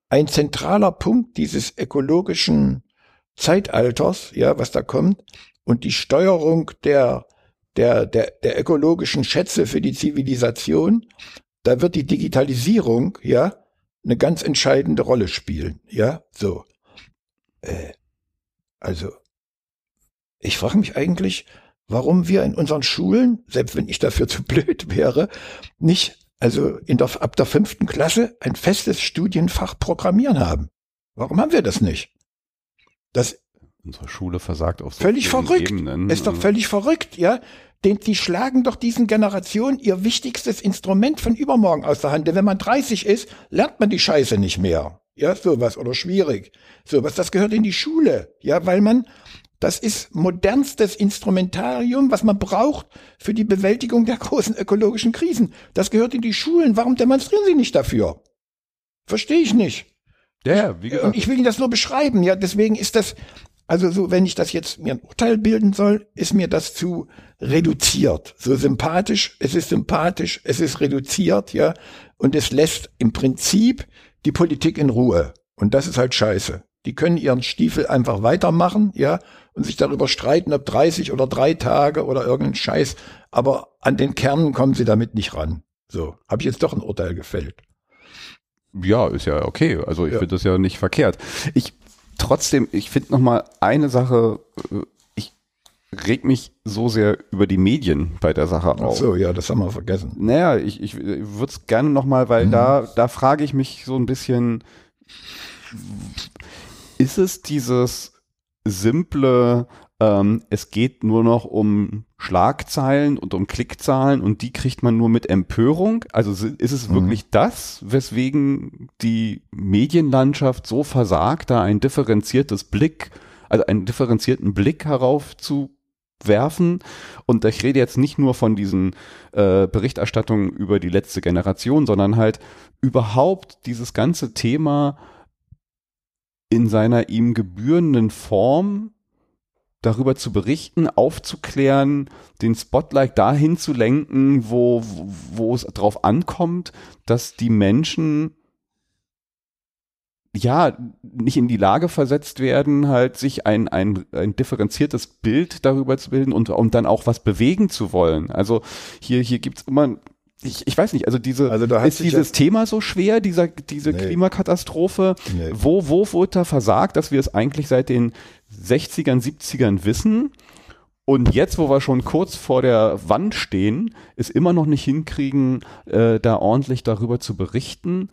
Ein zentraler Punkt dieses ökologischen Zeitalters, ja, was da kommt, und die Steuerung der, der, der, der ökologischen Schätze für die Zivilisation, da wird die Digitalisierung, ja, eine ganz entscheidende Rolle spielen, ja, so. Äh, also, ich frage mich eigentlich, warum wir in unseren Schulen, selbst wenn ich dafür zu blöd wäre, nicht, also in der, ab der fünften Klasse ein festes Studienfach Programmieren haben. Warum haben wir das nicht? Das unsere Schule versagt auf so völlig verrückt. Ebenen. Ist doch also völlig verrückt, ja. Den, die schlagen doch diesen Generationen ihr wichtigstes Instrument von übermorgen aus der Hand. Denn wenn man 30 ist, lernt man die Scheiße nicht mehr. Ja, sowas oder schwierig. Sowas, das gehört in die Schule. Ja, weil man das ist modernstes Instrumentarium, was man braucht für die Bewältigung der großen ökologischen Krisen. Das gehört in die Schulen. Warum demonstrieren Sie nicht dafür? Verstehe ich nicht. Ja, wie gesagt. Und ich will Ihnen das nur beschreiben. Ja, deswegen ist das, also so, wenn ich das jetzt mir ein Urteil bilden soll, ist mir das zu reduziert. So sympathisch, es ist sympathisch, es ist reduziert, ja. Und es lässt im Prinzip die Politik in Ruhe. Und das ist halt scheiße. Die können ihren Stiefel einfach weitermachen, ja, und sich darüber streiten, ob 30 oder drei Tage oder irgendein Scheiß. Aber an den Kernen kommen sie damit nicht ran. So, habe ich jetzt doch ein Urteil gefällt. Ja, ist ja okay. Also ich ja. finde das ja nicht verkehrt. Ich trotzdem, ich finde noch mal eine Sache. Äh, ich reg mich so sehr über die Medien bei der Sache auf. Ach so, ja, das haben wir vergessen. Naja, ich, ich, würde es gerne nochmal, weil mhm. da, da frage ich mich so ein bisschen, ist es dieses simple, ähm, es geht nur noch um Schlagzeilen und um Klickzahlen und die kriegt man nur mit Empörung. Also ist es mhm. wirklich das, weswegen die Medienlandschaft so versagt, da ein differenziertes Blick, also einen differenzierten Blick herauf zu werfen. Und ich rede jetzt nicht nur von diesen äh, Berichterstattungen über die letzte Generation, sondern halt überhaupt dieses ganze Thema in seiner ihm gebührenden Form darüber zu berichten, aufzuklären, den Spotlight dahin zu lenken, wo, wo es drauf ankommt, dass die Menschen ja, nicht in die Lage versetzt werden, halt sich ein, ein, ein differenziertes Bild darüber zu bilden und, und dann auch was bewegen zu wollen. Also hier, hier gibt's immer ich, ich weiß nicht, also diese also ist dieses Thema so schwer, dieser diese nee. Klimakatastrophe, nee. wo wo wurde da versagt, dass wir es eigentlich seit den 60ern, 70ern wissen und jetzt, wo wir schon kurz vor der Wand stehen, es immer noch nicht hinkriegen, äh, da ordentlich darüber zu berichten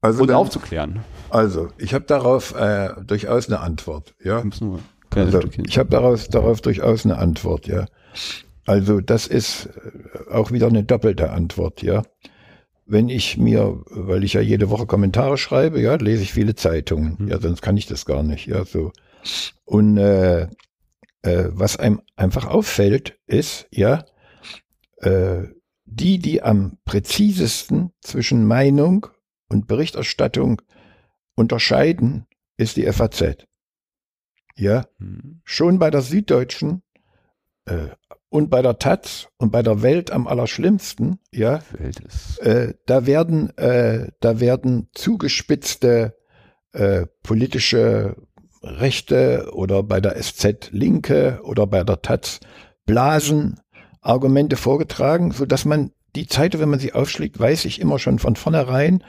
also und dann, aufzuklären. Also, ich habe darauf äh, durchaus eine Antwort, ja. Also, ich habe daraus darauf durchaus eine Antwort, ja. Also das ist äh, auch wieder eine doppelte Antwort, ja. Wenn ich mir, weil ich ja jede Woche Kommentare schreibe, ja, lese ich viele Zeitungen, mhm. ja, sonst kann ich das gar nicht, ja, so. Und äh, äh, was einem einfach auffällt, ist, ja, äh, die, die am präzisesten zwischen Meinung und Berichterstattung unterscheiden, ist die FAZ. Ja, mhm. schon bei der Süddeutschen äh, und bei der Taz und bei der Welt am allerschlimmsten, ja, äh, da werden, äh, da werden zugespitzte äh, politische Rechte oder bei der SZ Linke oder bei der Taz Blasen Argumente vorgetragen, so dass man die Zeitung, wenn man sie aufschlägt, weiß ich immer schon von vornherein,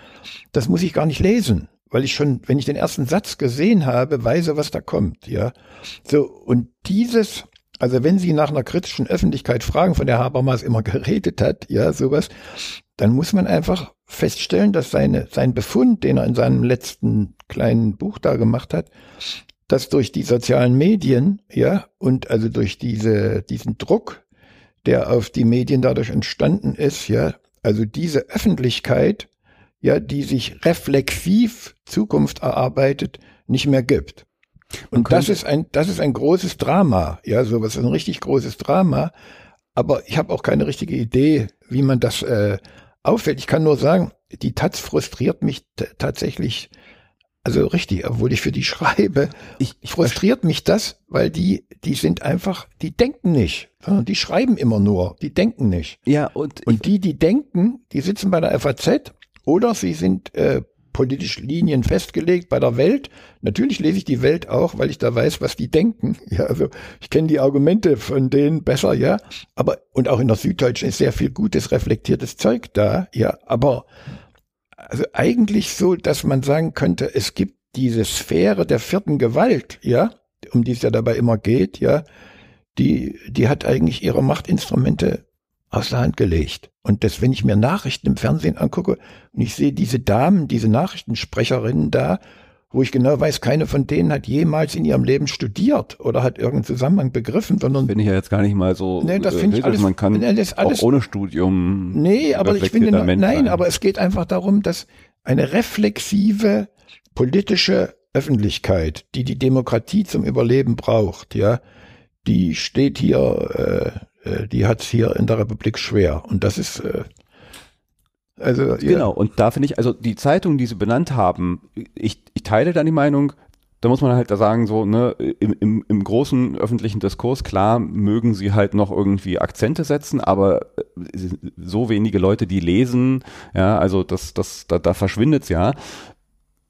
das muss ich gar nicht lesen, weil ich schon, wenn ich den ersten Satz gesehen habe, weiß, was da kommt, ja. So, und dieses, also wenn Sie nach einer kritischen Öffentlichkeit fragen, von der Habermas immer geredet hat, ja, sowas, dann muss man einfach feststellen, dass seine, sein Befund, den er in seinem letzten kleinen Buch da gemacht hat, dass durch die sozialen Medien, ja, und also durch diese, diesen Druck, der auf die Medien dadurch entstanden ist, ja, also diese Öffentlichkeit, ja, die sich reflexiv Zukunft erarbeitet, nicht mehr gibt. Und das ist ein, das ist ein großes Drama, ja, sowas ist ein richtig großes Drama. Aber ich habe auch keine richtige Idee, wie man das äh, auffällt. Ich kann nur sagen, die Taz frustriert mich tatsächlich, also richtig, obwohl ich für die schreibe, ich, ich frustriert mich das, weil die, die sind einfach, die denken nicht, sondern die schreiben immer nur, die denken nicht. Ja, und, und die, die denken, die sitzen bei der FAZ oder sie sind äh, politisch Linien festgelegt bei der Welt. Natürlich lese ich die Welt auch, weil ich da weiß, was die denken. Ja, also ich kenne die Argumente von denen besser, ja. Aber und auch in der Süddeutschen ist sehr viel gutes, reflektiertes Zeug da, ja. Aber also eigentlich so, dass man sagen könnte, es gibt diese Sphäre der vierten Gewalt, ja, um die es ja dabei immer geht, ja, die, die hat eigentlich ihre Machtinstrumente aus der Hand gelegt. Und das, wenn ich mir Nachrichten im Fernsehen angucke und ich sehe diese Damen, diese Nachrichtensprecherinnen da, wo ich genau weiß, keine von denen hat jemals in ihrem Leben studiert oder hat irgendeinen Zusammenhang begriffen, sondern bin ich ja jetzt gar nicht mal so. Nee, das finde ich alles. Man kann das alles, auch ohne Studium. Nee, aber ich finde, nein, sein. aber es geht einfach darum, dass eine reflexive politische Öffentlichkeit, die die Demokratie zum Überleben braucht, ja, die steht hier äh, äh, die hat es hier in der Republik schwer. Und das ist äh, also genau. Und da finde ich also die Zeitungen, die Sie benannt haben, ich, ich teile da die Meinung. Da muss man halt da sagen, so, ne, im, im, im großen öffentlichen Diskurs, klar, mögen sie halt noch irgendwie Akzente setzen, aber äh, so wenige Leute, die lesen, ja, also das, das, da, da verschwindet's ja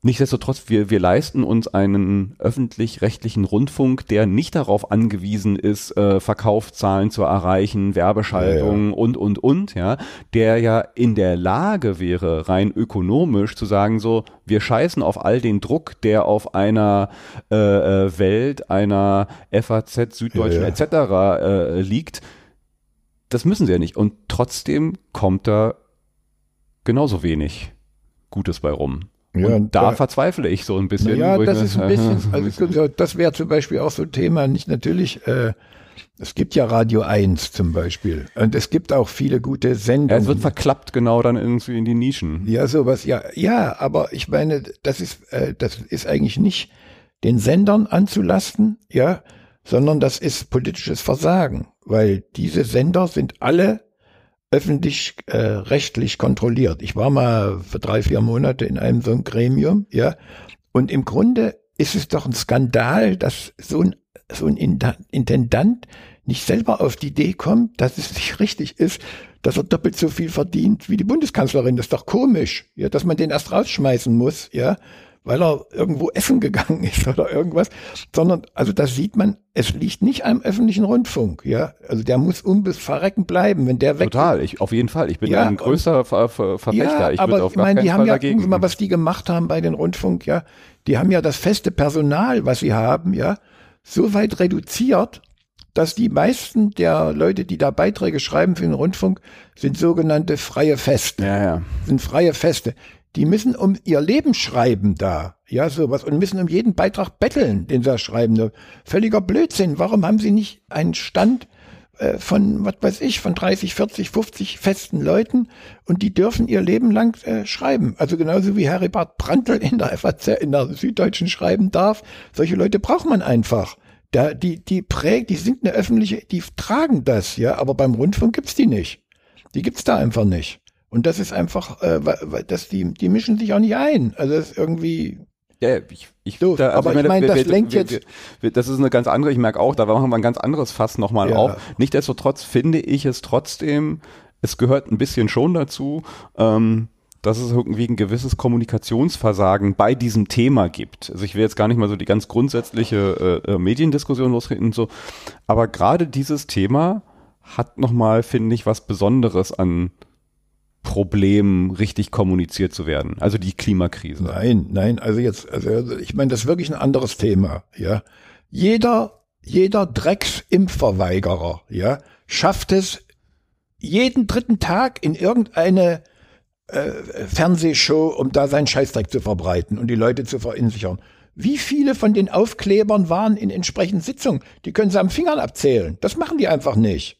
Nichtsdestotrotz, wir, wir leisten uns einen öffentlich-rechtlichen Rundfunk, der nicht darauf angewiesen ist, äh, Verkaufszahlen zu erreichen, Werbeschaltungen ja, ja. und, und, und, ja, der ja in der Lage wäre, rein ökonomisch zu sagen, so, wir scheißen auf all den Druck, der auf einer äh, äh Welt, einer FAZ, Süddeutschen ja, etc. Äh, liegt. Das müssen sie ja nicht. Und trotzdem kommt da genauso wenig Gutes bei rum. Ja, und da, da verzweifle ich so ein bisschen. Ja, das ist ein bisschen, also das wäre zum Beispiel auch so ein Thema, nicht natürlich, äh, es gibt ja Radio 1 zum Beispiel und es gibt auch viele gute Sendungen. Ja, es wird verklappt genau dann irgendwie in die Nischen. Ja, sowas, ja, ja, aber ich meine, das ist, äh, das ist eigentlich nicht den Sendern anzulasten, ja, sondern das ist politisches Versagen, weil diese Sender sind alle öffentlich äh, rechtlich kontrolliert. Ich war mal für drei, vier Monate in einem so einem Gremium, ja, und im Grunde ist es doch ein Skandal, dass so ein, so ein Intendant nicht selber auf die Idee kommt, dass es nicht richtig ist, dass er doppelt so viel verdient wie die Bundeskanzlerin. Das ist doch komisch, ja, dass man den erst rausschmeißen muss, ja weil er irgendwo essen gegangen ist oder irgendwas, sondern also das sieht man, es liegt nicht am öffentlichen Rundfunk, ja, also der muss unbes Verrecken bleiben, wenn der weg. Total, ich auf jeden Fall, ich bin ja, ein größter Ver Ver Verfechter. Ja, ich aber ich meine, die haben Fall ja, dagegen. mal, was die gemacht haben bei den Rundfunk, ja, die haben ja das feste Personal, was sie haben, ja, so weit reduziert, dass die meisten der Leute, die da Beiträge schreiben für den Rundfunk, sind sogenannte freie Feste. Ja, ja. Sind freie Feste die müssen um ihr Leben schreiben da, ja, sowas, und müssen um jeden Beitrag betteln, den sie da schreiben. Völliger Blödsinn. Warum haben sie nicht einen Stand äh, von, was weiß ich, von 30, 40, 50 festen Leuten und die dürfen ihr Leben lang äh, schreiben. Also genauso wie Heribert Brandl in der FAZ, in der Süddeutschen schreiben darf. Solche Leute braucht man einfach. Da, die, die prägt, die sind eine öffentliche, die tragen das, ja, aber beim Rundfunk gibt's die nicht. Die gibt's da einfach nicht. Und das ist einfach, äh, dass die, die mischen sich auch nicht ein. Also das ist irgendwie. Ja, ich, ich, so, da, also aber ich meine, das wir, lenkt wir, jetzt. Wir, das ist eine ganz andere, ich merke auch, da machen wir ein ganz anderes Fass nochmal ja. auf. Nichtsdestotrotz finde ich es trotzdem, es gehört ein bisschen schon dazu, ähm, dass es irgendwie ein gewisses Kommunikationsversagen bei diesem Thema gibt. Also ich will jetzt gar nicht mal so die ganz grundsätzliche äh, äh Mediendiskussion losreden und so, aber gerade dieses Thema hat nochmal, finde ich, was Besonderes an Problem richtig kommuniziert zu werden. Also die Klimakrise. Nein, nein, also jetzt, also ich meine, das ist wirklich ein anderes Thema, ja. Jeder, jeder Drecksimpfverweigerer, ja, schafft es jeden dritten Tag in irgendeine äh, Fernsehshow, um da seinen Scheißdreck zu verbreiten und die Leute zu verunsichern. Wie viele von den Aufklebern waren in entsprechenden Sitzungen? Die können sie am Fingern abzählen. Das machen die einfach nicht.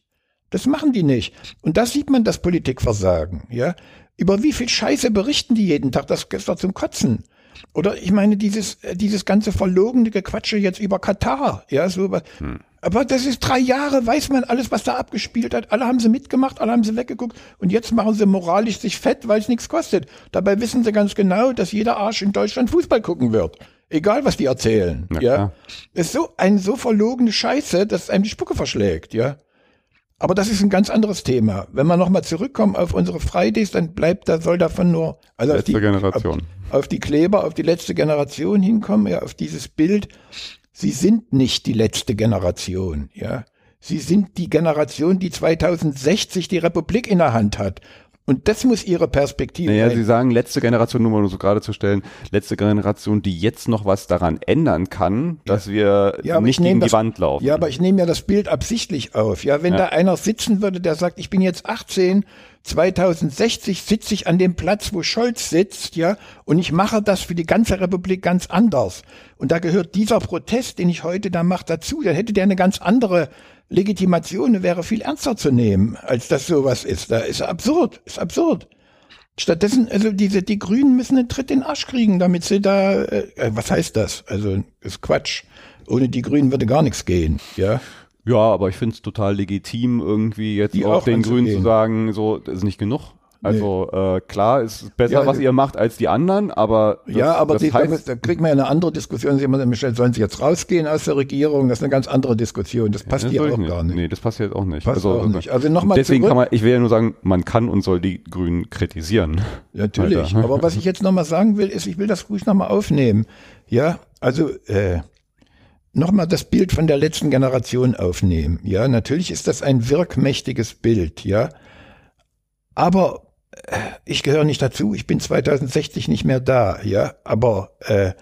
Das machen die nicht. Und da sieht man das Politikversagen, ja. Über wie viel Scheiße berichten die jeden Tag? Das ist doch zum Kotzen. Oder ich meine, dieses, äh, dieses ganze verlogene Gequatsche jetzt über Katar, ja, so was. Hm. Aber das ist drei Jahre, weiß man alles, was da abgespielt hat. Alle haben sie mitgemacht, alle haben sie weggeguckt. Und jetzt machen sie moralisch sich fett, weil es nichts kostet. Dabei wissen sie ganz genau, dass jeder Arsch in Deutschland Fußball gucken wird. Egal, was die erzählen, ja. ja. Ist so ein so verlogene Scheiße, dass einem die Spucke verschlägt, ja. Aber das ist ein ganz anderes Thema. Wenn wir nochmal zurückkommen auf unsere Fridays, dann bleibt da, soll davon nur, also letzte auf die, Generation. Auf, auf die Kleber, auf die letzte Generation hinkommen, ja, auf dieses Bild. Sie sind nicht die letzte Generation, ja. Sie sind die Generation, die 2060 die Republik in der Hand hat. Und das muss ihre Perspektive naja, sein. Sie sagen, letzte Generation, nur mal so gerade zu stellen, letzte Generation, die jetzt noch was daran ändern kann, dass wir ja, nicht gegen das, die Wand laufen. Ja, aber ich nehme ja das Bild absichtlich auf. Ja, wenn ja. da einer sitzen würde, der sagt, ich bin jetzt 18, 2060 sitze ich an dem Platz, wo Scholz sitzt, ja, und ich mache das für die ganze Republik ganz anders. Und da gehört dieser Protest, den ich heute da mache, dazu. Dann hätte der eine ganz andere Legitimation wäre viel ernster zu nehmen, als das sowas ist. Da ist absurd, ist absurd. Stattdessen, also diese, die Grünen müssen einen Tritt in den Arsch kriegen, damit sie da, äh, äh was heißt das? Also, ist Quatsch. Ohne die Grünen würde gar nichts gehen, ja. Ja, aber ich finde es total legitim, irgendwie jetzt die auch, auch den Grünen zu sagen, so, das ist nicht genug. Also äh, klar, ist besser, Ja, was äh, ihr macht als die anderen, aber das, ja, aber das die, heißt, da kriegt man ja eine andere Diskussion. Sie immer, Michel, sollen sie jetzt rausgehen aus der Regierung? Das ist eine ganz andere Diskussion. Das passt das hier auch ich gar nicht. Nee, das passt jetzt auch nicht. Passt auch nicht. Also nochmal deswegen zurück. kann man, ich will ja nur sagen, man kann und soll die Grünen kritisieren. Natürlich. Alter. Aber was ich jetzt nochmal sagen will, ist, ich will das ruhig nochmal aufnehmen. Ja, also äh, nochmal das Bild von der letzten Generation aufnehmen. Ja, natürlich ist das ein wirkmächtiges Bild, ja. Aber ich gehöre nicht dazu, ich bin 2060 nicht mehr da, ja. Aber äh,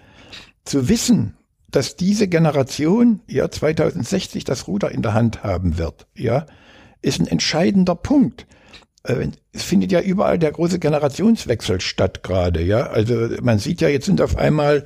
zu wissen, dass diese Generation, ja, 2060 das Ruder in der Hand haben wird, ja, ist ein entscheidender Punkt. Äh, Es findet ja überall der große Generationswechsel statt gerade, ja. Also man sieht ja, jetzt sind auf einmal,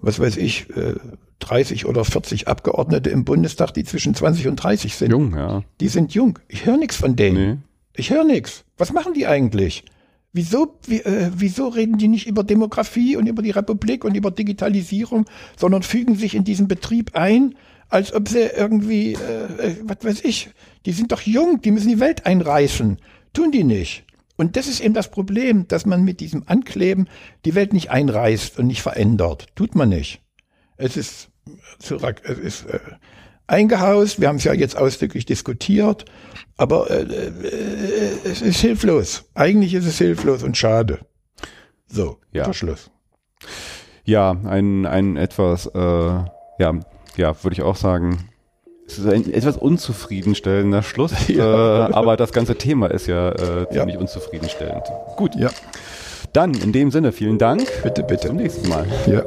was weiß ich, äh, 30 oder 40 Abgeordnete im Bundestag, die zwischen 20 und 30 sind. Jung, ja. Die sind jung. Ich höre nichts von denen. Nee. Ich höre nichts. Was machen die eigentlich? Wieso, wie, äh, wieso reden die nicht über Demografie und über die Republik und über Digitalisierung, sondern fügen sich in diesen Betrieb ein, als ob sie irgendwie, äh, äh, was weiß ich, die sind doch jung, die müssen die Welt einreißen. Tun die nicht. Und das ist eben das Problem, dass man mit diesem Ankleben die Welt nicht einreißt und nicht verändert. Tut man nicht. Es ist, zurück, es ist äh, eingehaust. Wir haben es ja jetzt ausdrücklich diskutiert. Aber äh, äh, es ist hilflos. Eigentlich ist es hilflos und schade. So, Ja. ja. Schluss. Ja, ein, ein etwas, äh, ja, ja, würde ich auch sagen, es ist ein etwas unzufriedenstellender Schluss, äh, aber das ganze Thema ist ja äh, ziemlich unzufriedenstellend. Gut, Ja, dann in dem Sinne vielen Dank. bitte, Bis zum bitte. nächsten Mal. Ja.